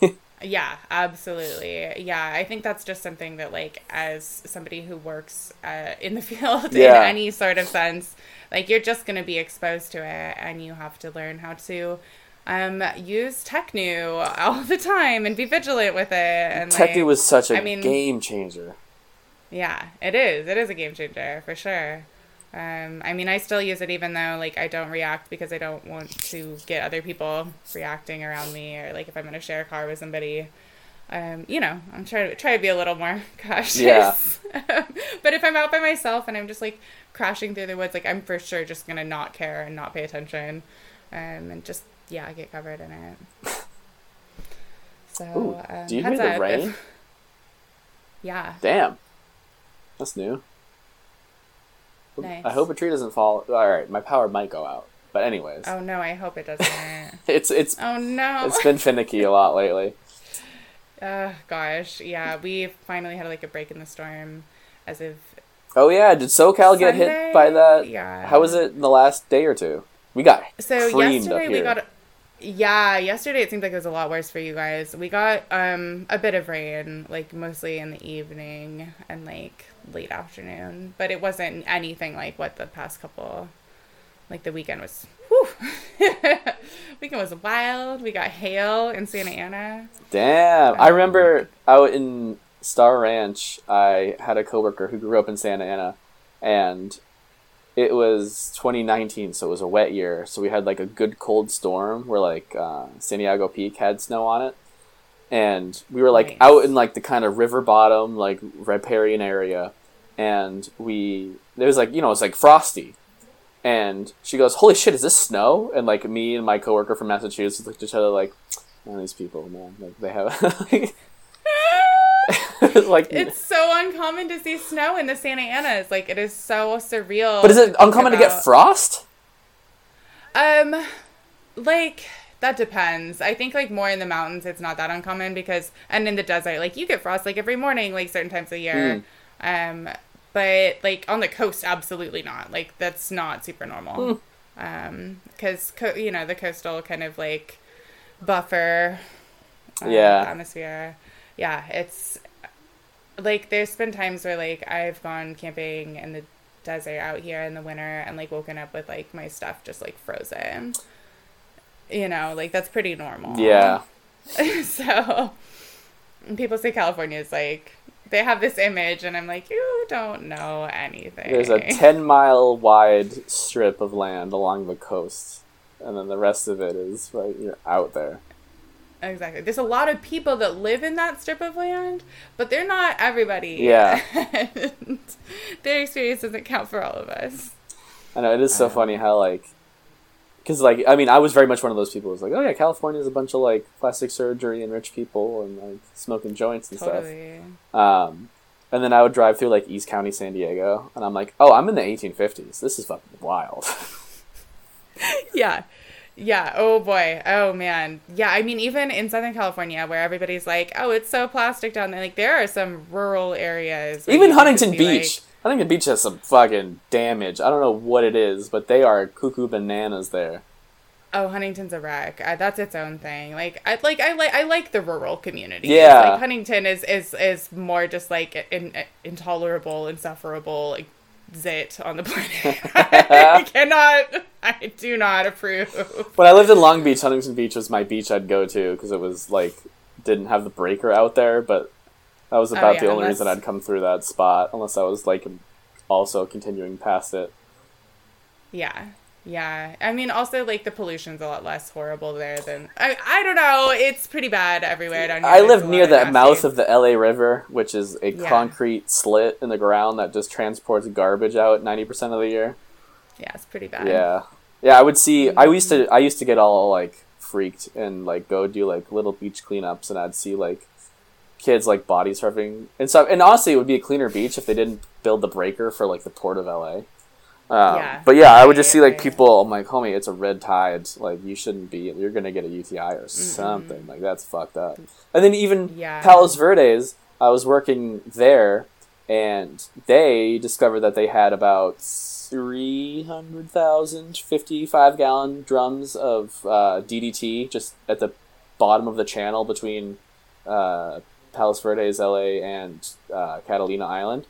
[laughs] Yeah, absolutely. Yeah, I think that's just something that, like, as somebody who works uh, in the [laughs] field Yeah. in any sort of sense, like, you're just going to be exposed to it and you have to learn how to um, use Tecnu all the time and be vigilant with it. And, like, was such a I mean- game changer. Yeah, it is. It is a game changer for sure. Um, I mean, I still use it even though like I don't react because I don't want to get other people reacting around me or like if I'm gonna share a car with somebody. Um, you know, I'm trying to try to be a little more [laughs] cautious. Yeah. [laughs] but if I'm out by myself and I'm just like crashing through the woods, like I'm for sure just gonna not care and not pay attention, um, and just yeah, I get covered in it. [laughs] So, Ooh, um, do you hear the rain? if- [laughs] yeah. Damn, that's new. Nice. I hope a tree doesn't fall. All right, my power might go out. But anyways, Oh no, I hope it doesn't. [laughs] it's it's oh no. it's been finicky a lot lately. Uh, gosh, yeah, we finally had like a break in the storm, as if Oh yeah, did SoCal get hit by that? Yeah. How was it in the last day or two? We got So yesterday up we got. Yeah, yesterday it seemed like it was a lot worse for you guys. We got um a bit of rain, like mostly in the evening and like late afternoon, but it wasn't anything like what the past couple, like the weekend was. Whew. [laughs] weekend was wild. We got hail in Santa Ana. Damn, I Um, remember out in Star Ranch, I had a coworker who grew up in Santa Ana, and it was 2019, so it was a wet year. So we had like a good cold storm where like uh, Santiago Peak had snow on it, and we were like Nice. out in like the kind of river bottom, like riparian area, and we it was like you know it's like frosty. And she goes, "Holy shit, is this snow?" And like me and my coworker from Massachusetts looked at each other like, "Oh, these people, man, like they have [laughs] [laughs] like." It's so uncommon to see snow in the Santa Anas. Like it is so surreal. but is it uncommon to get frost? Um, like that depends. I think like more in the mountains, it's not that uncommon because, and in the desert, like you get frost like every morning, like certain times of year. Um, but like on the coast, absolutely not. Like that's not super normal. Um, because co- you know the coastal kind of like buffer. uh, Yeah. Atmosphere. Yeah, it's like there's been times where like I've gone camping in the desert out here in the winter and like woken up with like my stuff just like frozen. You know, like that's pretty normal. Yeah, [laughs] so people say California is like they have this image and I'm like, you don't know anything. there's a ten mile wide strip of land along the coast, and then the rest of it is right you're out there. Exactly. There's a lot of people that live in that strip of land, but they're not everybody. Yeah. And [laughs] their experience doesn't count for all of us. I know it is so Um, funny how like, because like I mean I was very much one of those people who's like, oh yeah, California is a bunch of like plastic surgery and rich people and like smoking joints and stuff. Totally. Um, and then I would drive through like East County, San Diego, and I'm like, oh, I'm in the 1850s. This is fucking wild. [laughs] Yeah. Yeah. Oh boy. Oh man. Yeah. I mean, even in Southern California, where everybody's like, "Oh, it's so plastic down there," like there are some rural areas. Even Huntington be like- Beach. Huntington Beach has some fucking damage. I don't know what it is, but they are cuckoo bananas there. Oh, Huntington's a wreck. Uh, that's its own thing. Like I like I like I like the rural community. Yeah. Like Huntington is is is more just like in, intolerable, insufferable, like zit on the planet. [laughs] I cannot. I do not approve. When I lived in Long Beach, Huntington Beach was my beach I'd go to because it was like didn't have the breaker out there, but that was oh, about yeah, the only unless- reason I'd come through that spot, unless I was like also continuing past it. Yeah. Yeah. I mean, also, like, the pollution's a lot less horrible there than. I, I don't know. It's pretty bad everywhere down here. I live near the mouth of the LA River, which is a Yeah. concrete slit in the ground that just transports garbage out ninety percent of the year. Yeah, it's pretty bad. Yeah, yeah. I would see. I mm-hmm. used to. I used to get all like freaked and like go do like little beach cleanups, and I'd see like kids like body surfing and stuff. And honestly, it would be a cleaner beach if they didn't build the breaker for like the port of LA. Um, Yeah. But yeah, I would just see like people. I'm like, homie, it's a red tide. Like you shouldn't be. You're gonna get a UTI or something. Like that's fucked up. And then even Yeah. Palos Verdes, I was working there, and they discovered that they had about 300,000 55 gallon drums of uh, DDT just at the bottom of the channel between uh, Palos Verdes, LA, and uh, Catalina Island.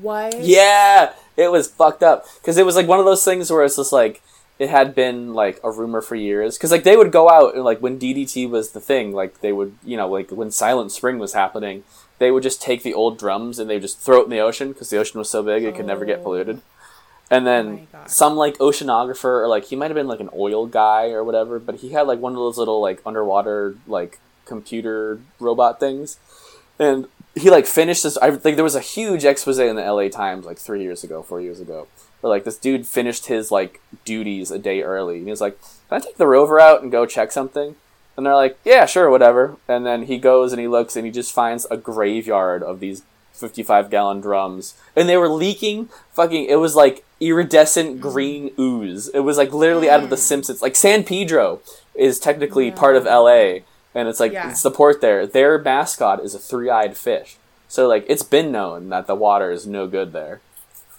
What? Yeah, it was fucked up because it was like one of those things where it's just like it had been like a rumor for years because like they would go out and like when DDT was the thing, like they would you know like when Silent Spring was happening, they would just take the old drums and they would just throw it in the ocean because the ocean was so big it could never get Oh. polluted. And oh then God. some like oceanographer or like he might have been like an oil guy or whatever, but he had like one of those little like underwater like computer robot things, and he like finished this. I think there was a huge expose in the L.A. Times like three years ago, four years ago, where like this dude finished his like duties a day early, and he was like, "Can I take the rover out and go check something?" And they're like, "Yeah, sure, whatever." And then he goes and he looks and he just finds a graveyard of these 55 gallon drums and they were leaking fucking it was like iridescent mm. green ooze it was like literally out of the mm. simpsons like san pedro is technically part of la and it's like Yeah. it's the port there their mascot is a three-eyed fish so like it's been known that the water is no good there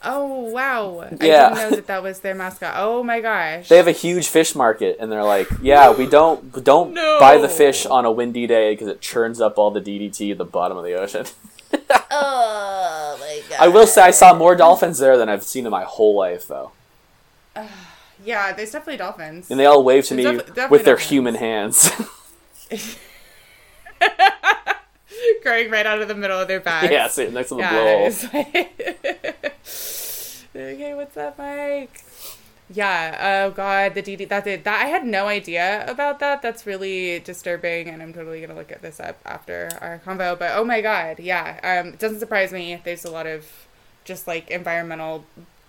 Oh, wow. I didn't know that that was their mascot. Oh, my gosh. they have a huge fish market and they're like yeah we don't don't No. buy the fish on a windy day because it churns up all the ddt at the bottom of the ocean [laughs] oh, my God. i will say i saw more dolphins there than i've seen in my whole life though [sighs] Yeah, there's definitely dolphins. and they all wave to me def- with their dolphins. human hands. [laughs] [laughs] growing right out of the middle of their back. yeah, see, next to the Yeah, like, [laughs] okay, what's up, Mike? Yeah. Oh God, the DD. That's it. That I had no idea about that. That's really disturbing, and I'm totally gonna look at this up after our convo. But oh my God, yeah. Um, it doesn't surprise me. There's a lot of just like environmental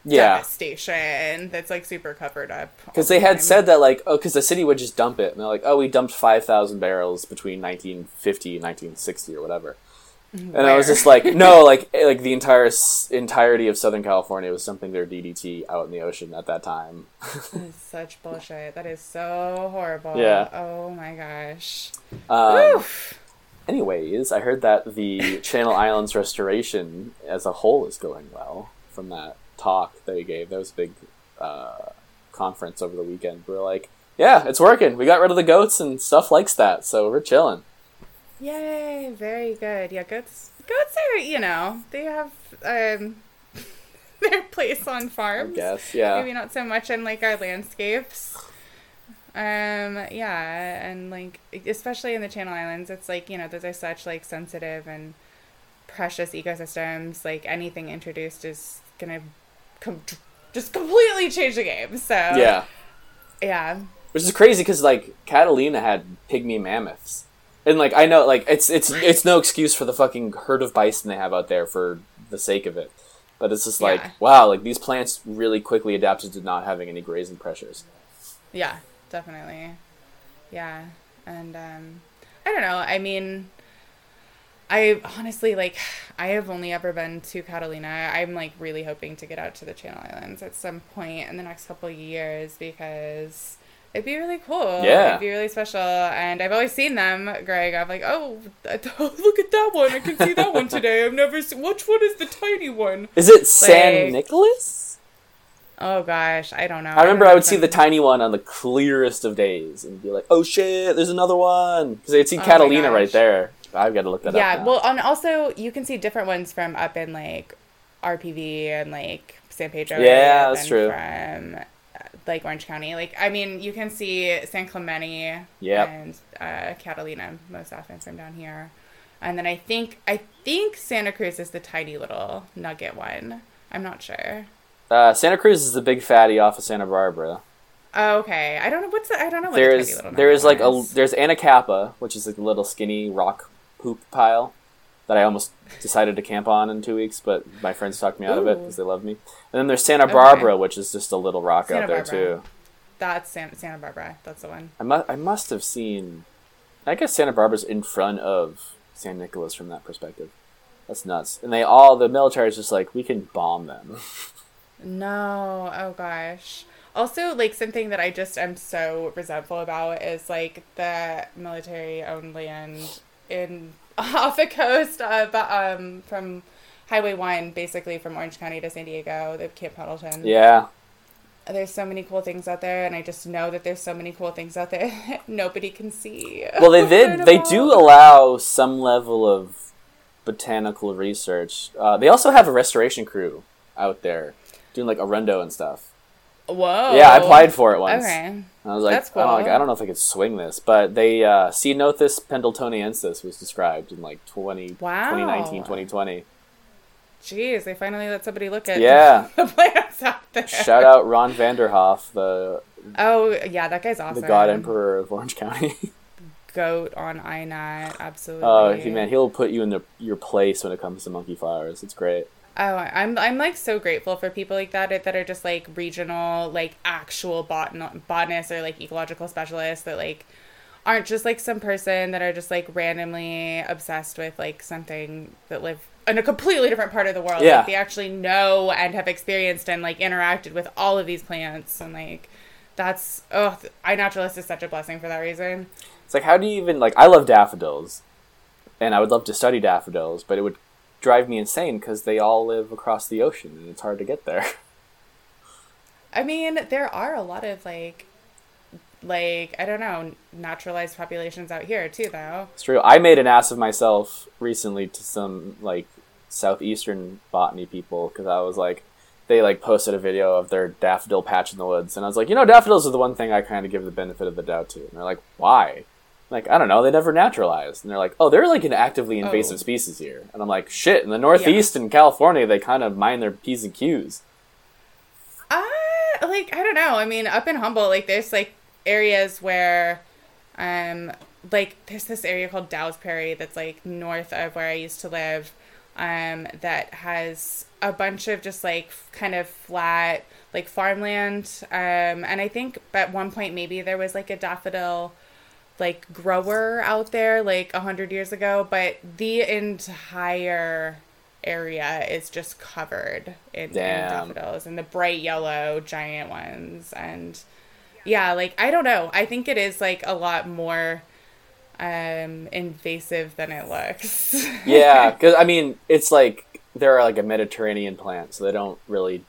Yeah, devastation that's like super covered up. because the they had said that like, oh, because the city would just dump it, and they're like, oh, we dumped five thousand barrels between 1950 and 1960 or whatever. And I was just like, no, [laughs] like, eh, like the entire entirety of Southern California was dumping their DDT out in the ocean at that time. That is such bullshit. That is so horrible. Yeah. Oh my gosh. Um, Oof. anyways, I heard that the Channel Islands restoration as a whole is going well from that talk that they gave. That was a big uh, conference over the weekend. We are like, yeah, it's working. We got rid of the goats and stuff likes that, so we're chilling. Yay, very good. Yeah, goats goats are, you know, they have um [laughs] their place on I farms. guess, yeah. Maybe not so much in like our landscapes. Um yeah, and like especially in the Channel Islands, it's like, you know, those are such like sensitive and precious ecosystems. Like anything introduced is going to com- just completely change the game. So Yeah. Yeah. Which is crazy because like Catalina had pygmy mammoths, and like I know like it's it's it's no excuse for the fucking herd of bison they have out there for the sake of it, but it's just like Yeah. wow, like these plants really quickly adapted to not having any grazing pressures. Yeah, definitely. Yeah. And um I don't know. I mean I honestly like I have only ever been to Catalina. I'm like really hoping to get out to the Channel Islands at some point in the next couple of years because it'd be really cool. Yeah. It'd be really special. And I've always seen them, Greg. I'm like, oh, [laughs] look at that one. I can see that one today. I've never seen. Which one is the tiny one? Is it San Like- Nicolas? Oh gosh, I don't know. I remember don't I would see the tiny one on the clearest of days and be like, "Oh shit, there's another one!" Because I'd see Oh Catalina right there. I've got to look that yeah up. now. well and also you can see different ones from up in like RPV and like San Pedro. Yeah, that's true. From uh, like Orange County, like I mean, you can see San Clemente Yep. and uh, Catalina most often from down here, and then I think I think Santa Cruz is the tiny little nugget one. I'm not sure. Uh, Santa Cruz is the big fatty off of Santa Barbara. Oh, okay, I don't know what's the, I don't know what There's the tiny little there is like a there's Anacapa, which is like a little skinny rock poop pile that I almost decided to camp on in two weeks, but my friends talked me out of it because they love me. And then there's Santa Okay. Barbara, which is just a little rock Santa out there Barbara. too. That's Santa, Santa Barbara. That's the one. I must I must have seen. I guess Santa Barbara's in front of San Nicolas from that perspective. That's nuts. And they all the military is just like we can bomb them. [laughs] No, oh gosh. Also, like something that I just am so resentful about is like the military-owned land in [laughs] off the coast of um from Highway One, basically from Orange County to San Diego, the Camp Pendleton. yeah. There's so many cool things out there, and I just know that there's so many cool things out there [laughs] that nobody can see. Well, they [laughs] did. They do allow some level of botanical research. Uh, they also have a restoration crew out there doing like arundo and stuff. Whoa. Yeah, I applied for it once. Okay. I was like, That's I, don't, like. I don't know if I could swing this, but they uh, Ceanothus pendletoniensis was described in like 20, Wow. 2019, 2020. Jeez, they finally let somebody look at Yeah. [laughs] the plants out there. Shout out Ron Vanderhoff, the Oh yeah, that guy's awesome. the God Emperor of Orange County. [laughs] Goat on INAT, absolutely. Oh, he man, he'll put you in the, your place when it comes to monkey flowers. It's great. Oh, I'm I'm like so grateful for people like that that are just like regional, like actual botan- botanists or like ecological specialists that like aren't just like some person that are just like randomly obsessed with like something that live in a completely different part of the world. Yeah. Like they actually know and have experienced and like interacted with all of these plants and like that's oh iNaturalist is such a blessing for that reason. It's like, how do you even like? I love daffodils, and I would love to study daffodils, but it would drive me insane because they all live across the ocean, and it's hard to get there. [laughs] I mean, there are a lot of like, like I don't know, naturalized populations out here too, though. It's true. I made an ass of myself recently to some like southeastern botany people because I was like, they like posted a video of their daffodil patch in the woods, and I was like, you know, daffodils are the one thing I kind of give the benefit of the doubt to, and they're like, why? Like I don't know, they never naturalized, and they're like, oh, they're like an actively invasive Oh. species here, and I'm like, shit. In the Northeast and California, they kind of mind their p's and q's. Uh, like I don't know. I mean, up in Humboldt, like there's like areas where, um, like there's this area called Dow's Prairie that's like north of where I used to live, um, that has a bunch of just like kind of flat like farmland, um, and I think at one point maybe there was like a daffodil like grower out there like a hundred years ago, but the entire area is just covered in, in daffodils and the bright yellow giant ones. And yeah like i don't know. I think it is like a lot more um invasive than it looks. [laughs] Yeah, because I mean, it's like they're like a Mediterranean plant, so they don't really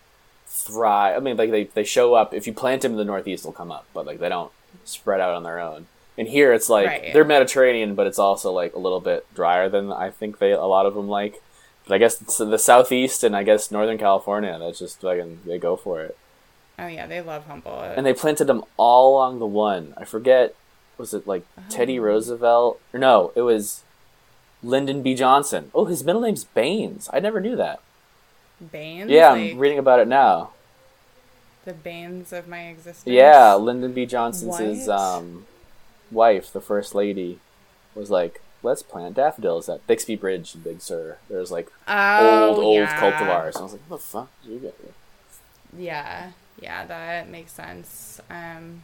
thrive. I mean, like they, they show up. If you plant them in the Northeast, they'll come up, but like they don't spread out on their own. And here, it's like Right. they're Mediterranean, but it's also like a little bit drier than I think they a lot of them like. But I guess it's the Southeast and I guess Northern California, that's just like they go for it. oh yeah they love humboldt And they planted them all along the one. I forget, was it like Teddy Roosevelt? Or no, it was Lyndon B. Johnson. Oh, his middle name's Baines. I never knew that. Baines. Yeah, like, I'm reading about it now. the banes of my existence Yeah, Lyndon B. Johnson's What? um, wife, the first lady, was like, let's plant daffodils at Bixby Bridge in Big Sur. There's like oh, old, old yeah. cultivars. And I was like, what the fuck did you get here? Yeah, yeah, that makes sense. Um,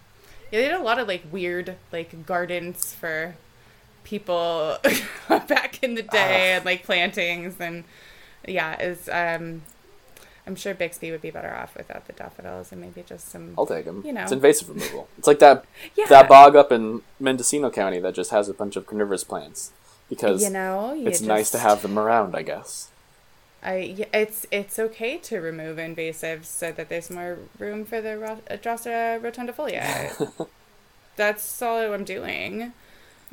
yeah, they did a lot of like weird like gardens for people [laughs] back in the day and like plantings and yeah, is um, I'm sure Bixby would be better off without the daffodils and maybe just some. I'll take them. You know. It's invasive removal. It's like that [laughs] yeah, that bog up in Mendocino County that just has a bunch of carnivorous plants because you know, you it's nice to have them around, I guess. I it's it's okay to remove invasives so that there's more room for the uh, Drosera rotundifolia. [laughs] That's all I'm doing.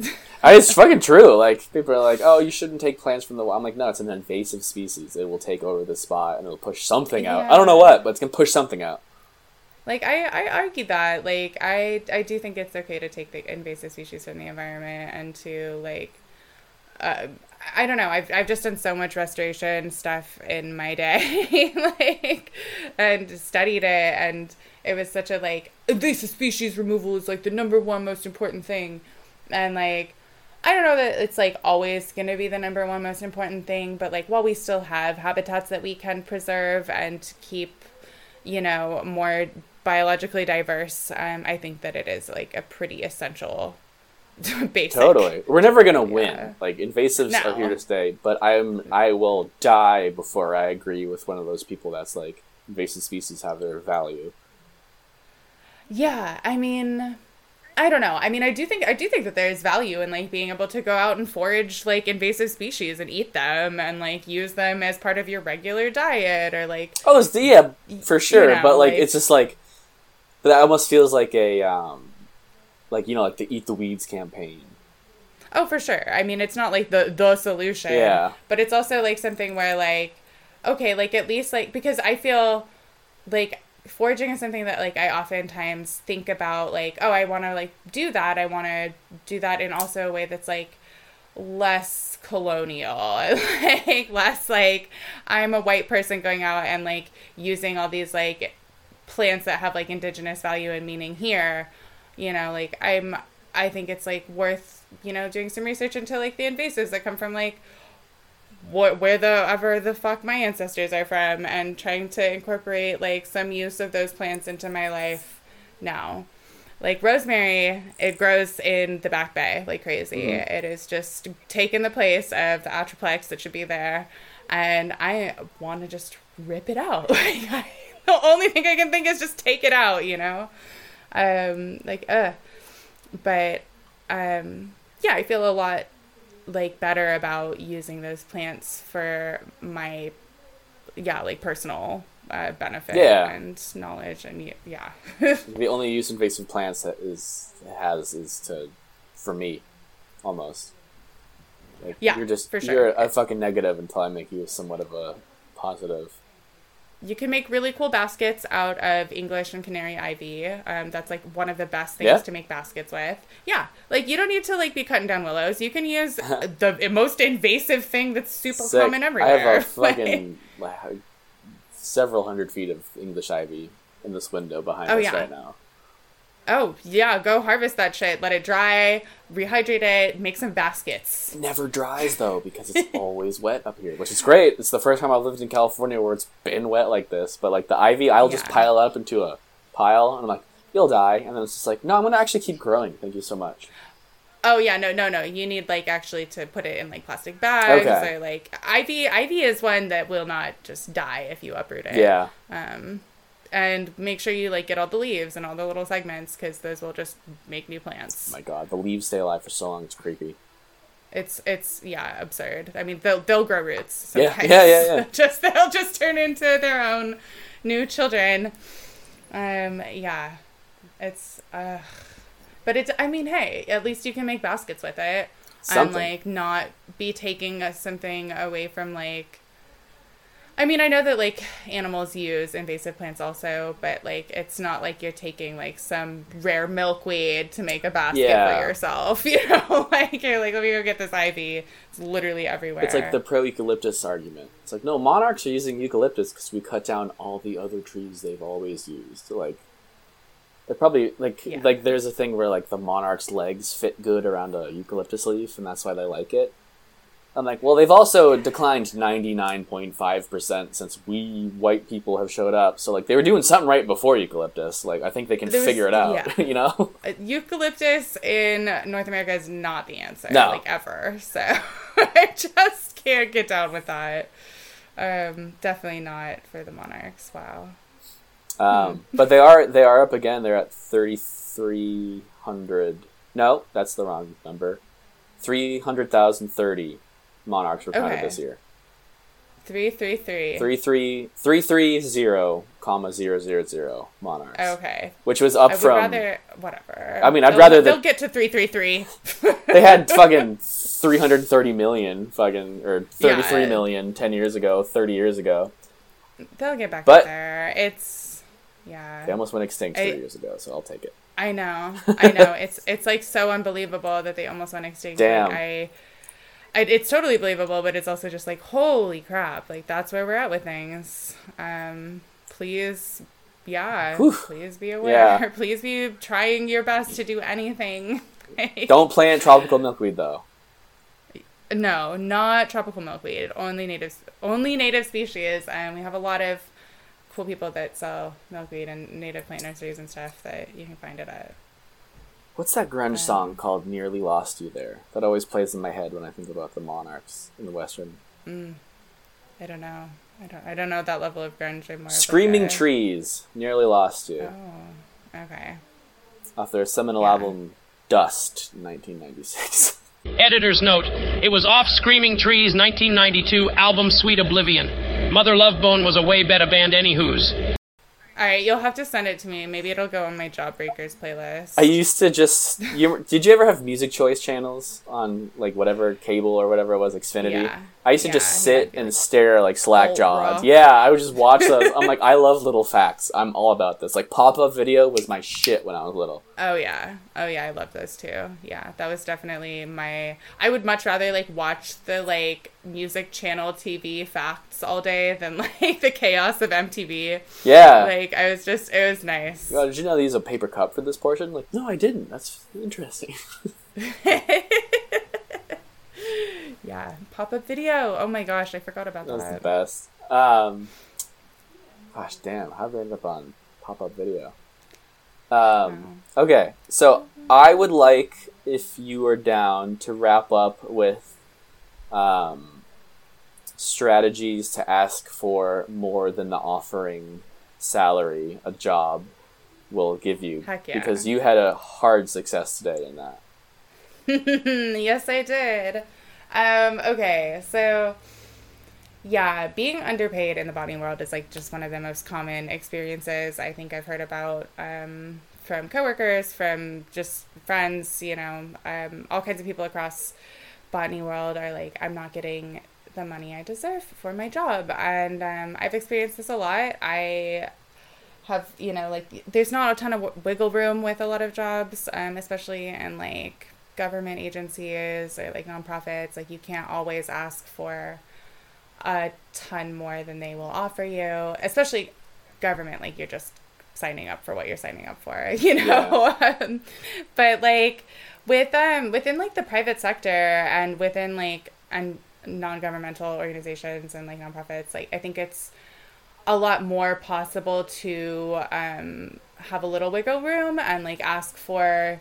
[laughs] I, it's fucking true. Like people are like, "Oh, you shouldn't take plants from the." wild." I'm like, no, it's an invasive species. It will take over the spot and it'll push something out. I don't know what, but it's gonna push something out. Like I, I argue that like I I do think it's okay to take the invasive species from the environment and to like uh, I don't know I've I've just done so much restoration stuff in my day [laughs] like and studied it and it was such a like invasive species removal is like the number one most important thing and like I don't know that it's like always going to be the number one most important thing, but like while we still have habitats that we can preserve and keep, you know, more biologically diverse, um, I think that it is like a pretty essential [laughs] basic. Totally, we're never gonna win. Yeah. Like invasives are here to stay, but I'm I will die before I agree with one of those people that's like invasive species have their value. Yeah, I mean, I don't know. I mean, I do think I do think that there's value in like being able to go out and forage like invasive species and eat them and like use them as part of your regular diet or like Oh, it's yeah, for sure. know, but like, like- it's just like, but that almost feels like a um, like you know, like the eat the weeds campaign. Oh, for sure. I mean, it's not like the the solution. Yeah. But it's also like something where like, okay, like at least like because I feel like foraging is something that like I oftentimes think about like, oh, I want to like do that. I want to do that in also a way that's like less colonial [laughs] like less like i'm a white person going out and like using all these like plants that have like indigenous value and meaning here you know like i'm i think it's like worth you know doing some research into like the invasives that come from like what where the ever the fuck my ancestors are from and trying to incorporate like some use of those plants into my life now. Like rosemary it grows in the back bay like crazy. It is just taking the place of the atriplex that should be there and i want to just rip it out. [laughs] Like I, the only thing i can think is just take it out you know? Um like uh but um yeah i feel a lot like better about using those plants for my yeah like personal uh, benefit Yeah. and knowledge and yeah [laughs] The only use invasive plants that is has is to, for me, almost. Like, Yeah, you're just for sure. you're a fucking negative until I make you somewhat of a positive. You can make really cool baskets out of English and Canary ivy. Um, that's like one of the best things Yeah? to make baskets with. Yeah, like you don't need to like be cutting down willows. You can use [laughs] the most invasive thing that's super Sick. common everywhere. I have a [laughs] fucking like, several hundred feet of English ivy in this window behind Oh, us yeah. right now. Oh yeah, go harvest that shit. Let it dry, rehydrate it, make some baskets. It never dries though because it's [laughs] always wet up here, which is great. It's the first time I've lived in California where it's been wet like this. But like the ivy, I'll just pile it up into a pile, and I'm like, "You'll die," and then it's just like, "No, I'm gonna actually keep growing. Thank you so much." Oh yeah, no, no, no. You need like actually to put it in like plastic bags Okay. or like ivy. Ivy is one that will not just die if you uproot it. Yeah, Um, and make sure you like get all the leaves and all the little segments because those will just make new plants. Oh my god, the leaves stay alive for so long. It's creepy. It's it's yeah absurd. I mean they'll they'll grow roots. Yeah, Sometimes. yeah, yeah, yeah. [laughs] just they'll just turn into their own new children. Um yeah, it's uh, but it's I mean hey at least you can make baskets with it and like not be taking something away from like. I mean, I know that like animals use invasive plants also, but like it's not like you're taking like some rare milkweed to make a basket Yeah. for yourself. [laughs] You know, like you're like, let me go get this ivy. It's literally everywhere. It's like the pro eucalyptus argument. It's like, no, monarchs are using eucalyptus because we cut down all the other trees they've always used. Like, they're probably like Yeah. like there's a thing where like the monarch's legs fit good around a eucalyptus leaf, and that's why they like it. I'm like, well, they've also declined 99.5% since we white people have showed up. So like they were doing something right before eucalyptus. Like I think they can There was- figure it out, yeah. [laughs] you know? Uh, eucalyptus in North America is not the answer, No. like ever. So [laughs] I just can't get down with that. Um, definitely not for the monarchs. Wow. Um, but they are they are up again. They're at thirty three hundred. No, that's the wrong number. Three hundred thousand thirty monarchs were counted Okay. this year. Three three three. Three three three three zero comma zero zero zero monarchs. Okay. Which was up from rather whatever. I mean, I'd They'll- rather they'll that- get to three three three. [laughs] they had [laughs] fucking 330 million fucking or thirty-three Yeah. million ten years ago, 30 years ago. They'll get back But- there. It's yeah. They almost went extinct I- 3 years ago, so I'll take it. I know, I know. it's it's like so unbelievable that they almost went extinct. Damn. I, I, it's totally believable, but it's also just like holy crap! Like that's where we're at with things. Um, please, yeah, Whew. please be aware. Yeah. [laughs] Please be trying your best to do anything. [laughs] Don't plant tropical milkweed though. No, not tropical milkweed. Only native, only native species. And we have a lot of cool people that sell milkweed and native plant nurseries and stuff that you can find it at. What's that grunge song called Nearly Lost You There? That always plays in my head when I think about the monarchs in the western. Mm. I don't know. I don't. I don't know that level of grunge. I'm more of like Screaming a- Trees, Nearly Lost You. Oh, okay. Off their seminal Yeah. album Dust in 1996. [laughs] Editor's note It was off Screaming Trees 1992 album Sweet Oblivion. Mother Love Bone was a way better band, anywho's. All right, you'll have to send it to me. Maybe it'll go on my Jawbreakers playlist. I used to just you did you ever have music choice channels on like whatever cable or whatever it was Xfinity? Yeah. I used to Yeah, just sit and stare like slack jawed. Yeah, I would just watch those. [laughs] I'm like I love little facts. I'm all about this. Like pop up video was my shit when I was little. Oh yeah. Oh yeah, I love those too. Yeah, that was definitely my I would much rather like watch the like music channel TV facts all day than [laughs] like the chaos of MTV. Yeah. Like I was just it was nice. Oh, did you know they use a paper cup for this portion? Like, no, I didn't. That's interesting. [laughs] Yeah. Pop-up video. Oh my gosh, I forgot about that was the best. Um, gosh, damn, how did I end up on pop up video? Um, okay, so I would like if you are down to wrap up with um, strategies to ask for more than the offering salary a job will give you. Heck yeah. Because you had a hard success today in that. [laughs] yes, I did. Um, okay, so yeah, being underpaid in the body world is like just one of the most common experiences I think I've heard about um, from coworkers, from just friends, you know, um, all kinds of people across botany world are like, I'm not getting the money I deserve for my job, and um, I've experienced this a lot. I have you know like there's not a ton of w- wiggle room with a lot of jobs um, especially in like government agencies or like nonprofits like you can't always ask for a ton more than they will offer you especially government like you're just signing up for what you're signing up for [laughs] you know? Um, but like with um within like the private sector and within like and non-governmental organizations and like nonprofits like i think it's a lot more possible to um, have a little wiggle room and like ask for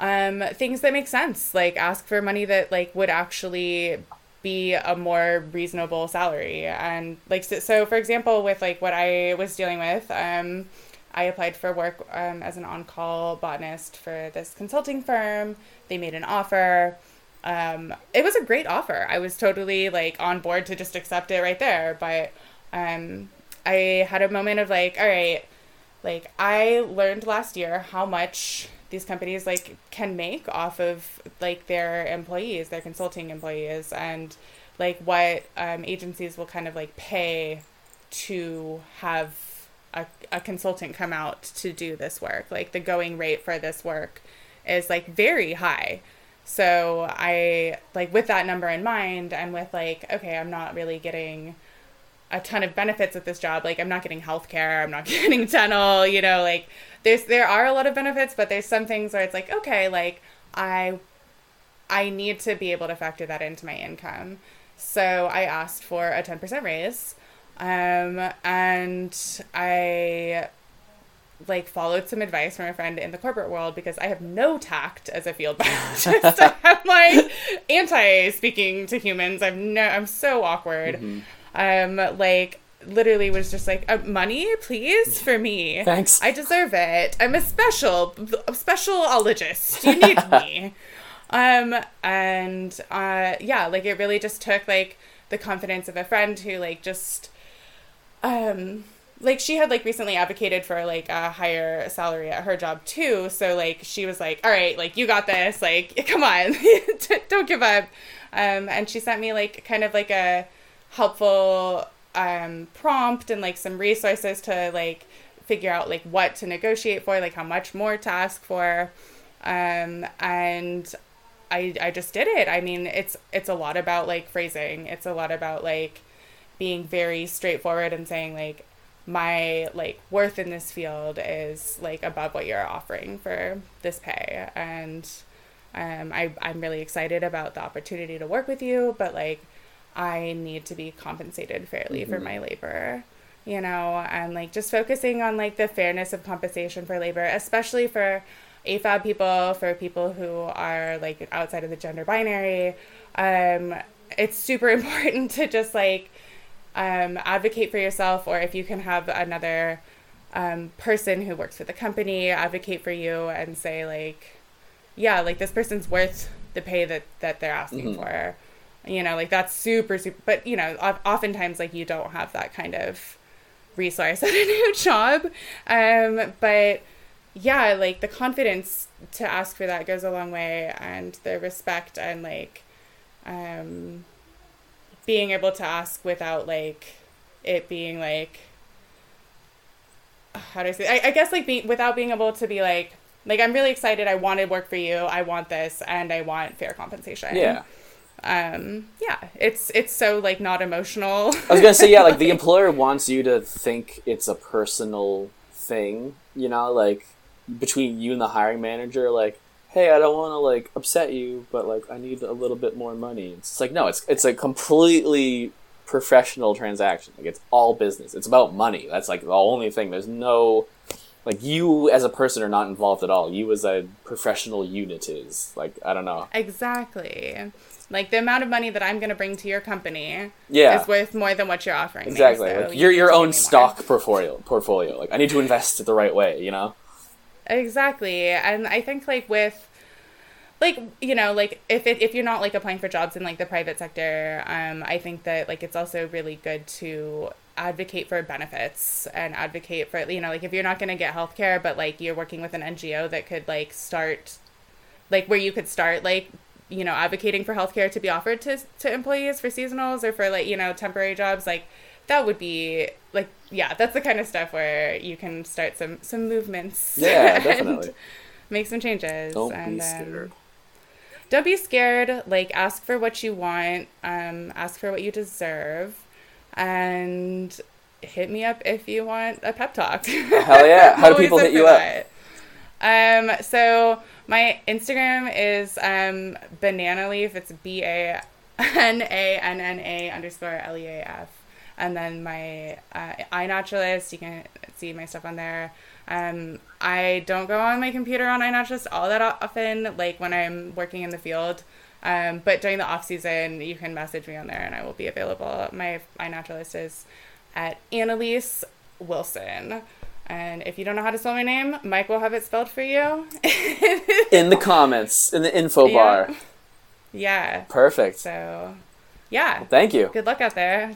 um, things that make sense. Like ask for money that like would actually be a more reasonable salary. And like so, so for example with like what i was dealing with um, i applied for work um, as an on-call botanist for this consulting firm. They made an offer. Um, it was a great offer. I was totally like on board to just accept it right there. But um, I had a moment of like, all right, like I learned last year how much these companies like can make off of like their employees, their consulting employees, and like what um, agencies will kind of like pay to have a, a consultant come out to do this work. Like the going rate for this work is like very high. So I like with that number in mind, I'm with like, okay, I'm not really getting a ton of benefits at this job. Like I'm not getting health care, I'm not [laughs] getting dental, you know, like there's there are a lot of benefits, but there's some things where it's like, okay, like I I need to be able to factor that into my income. So I asked for a 10% raise. Um, and I like followed some advice from a friend in the corporate world because I have no tact as a field [laughs] biologist. [laughs] I'm like anti speaking to humans. I'm no I'm so awkward. Um like literally was just like uh, money please for me. Thanks. I deserve it. I'm a special a specialologist. You need [laughs] me. Um and uh yeah, like it really just took like the confidence of a friend who like just um like she had like recently advocated for like a higher salary at her job too so like she was like all right like you got this like [laughs] come on [laughs] don't give up um and she sent me like kind of like a helpful um prompt and like some resources to like figure out like what to negotiate for like how much more to ask for um and I I just did it. I mean, it's it's a lot about like phrasing. It's a lot about like being very straightforward and saying like my like worth in this field is like above what you're offering for this pay and um I I'm really excited about the opportunity to work with you, but like I need to be compensated fairly mm-hmm. for my labor you know, and like just focusing on like the fairness of compensation for labor, especially for AFAB people, for people who are like outside of the gender binary. Um, it's super [laughs] important to just like um, advocate for yourself, or if you can have another um, person who works for the company advocate for you and say like, yeah, like this person's worth the pay that that they're asking mm-hmm. for. You know, like that's super super. But you know, oftentimes like you don't have that kind of resource [laughs] at a new job. Um, but yeah, like the confidence to ask for that goes a long way, and the respect and like um, being able to ask without like it being like how do I say? I, I guess like be, without being able to be like like I'm really excited. I want to work for you. I want this, and I want fair compensation. Yeah. Um. Yeah. It's it's so like not emotional. I was gonna say yeah. Like the [laughs] [laughs] employer wants you to think it's a personal thing. You know, like between you and the hiring manager, like, hey, I don't want to like upset you, but like I need a little bit more money. It's like no, it's it's a completely professional transaction. Like it's all business. It's about money. That's like the only thing. There's no like you as a person are not involved at all. You as a professional unit is like I don't know. Exactly. Like the amount of money that I'm going to bring to your company yeah. is worth more than what you're offering. Exactly. Me, so like your your own stock portfolio portfolio. Like I need to invest it the right way, you know? Exactly. And I think like with like you know like if it, if you're not like applying for jobs in like the private sector um i think that like it's also really good to advocate for benefits and advocate for you know like if you're not going to get health care but like you're working with an ngo that could like start like where you could start like you know advocating for healthcare to be offered to to employees for seasonals or for like you know temporary jobs like that would be like yeah that's the kind of stuff where you can start some some movements. Yeah [laughs] definitely. make some changes don't and, be scared. um, don't be scared like ask for what you want um ask for what you deserve and hit me up if you want a pep talk. Hell yeah. How do [laughs] people hit you up um so my instagram is um banana leaf it's b-a n-a-n-n-a underscore l-e-a-f and then my uh, iNaturalist. You can see my stuff on there. Um, I don't go on my computer on iNaturalist all that often, like when I'm working in the field. Um, but during the off season, you can message me on there, and I will be available. My iNaturalist is at Anneliese Wilson. And if you don't know how to spell my name, Mike will have it spelled for you. [laughs] in the comments, in the info yeah. bar. Yeah. Perfect. So yeah. Well, thank you. Good luck out there.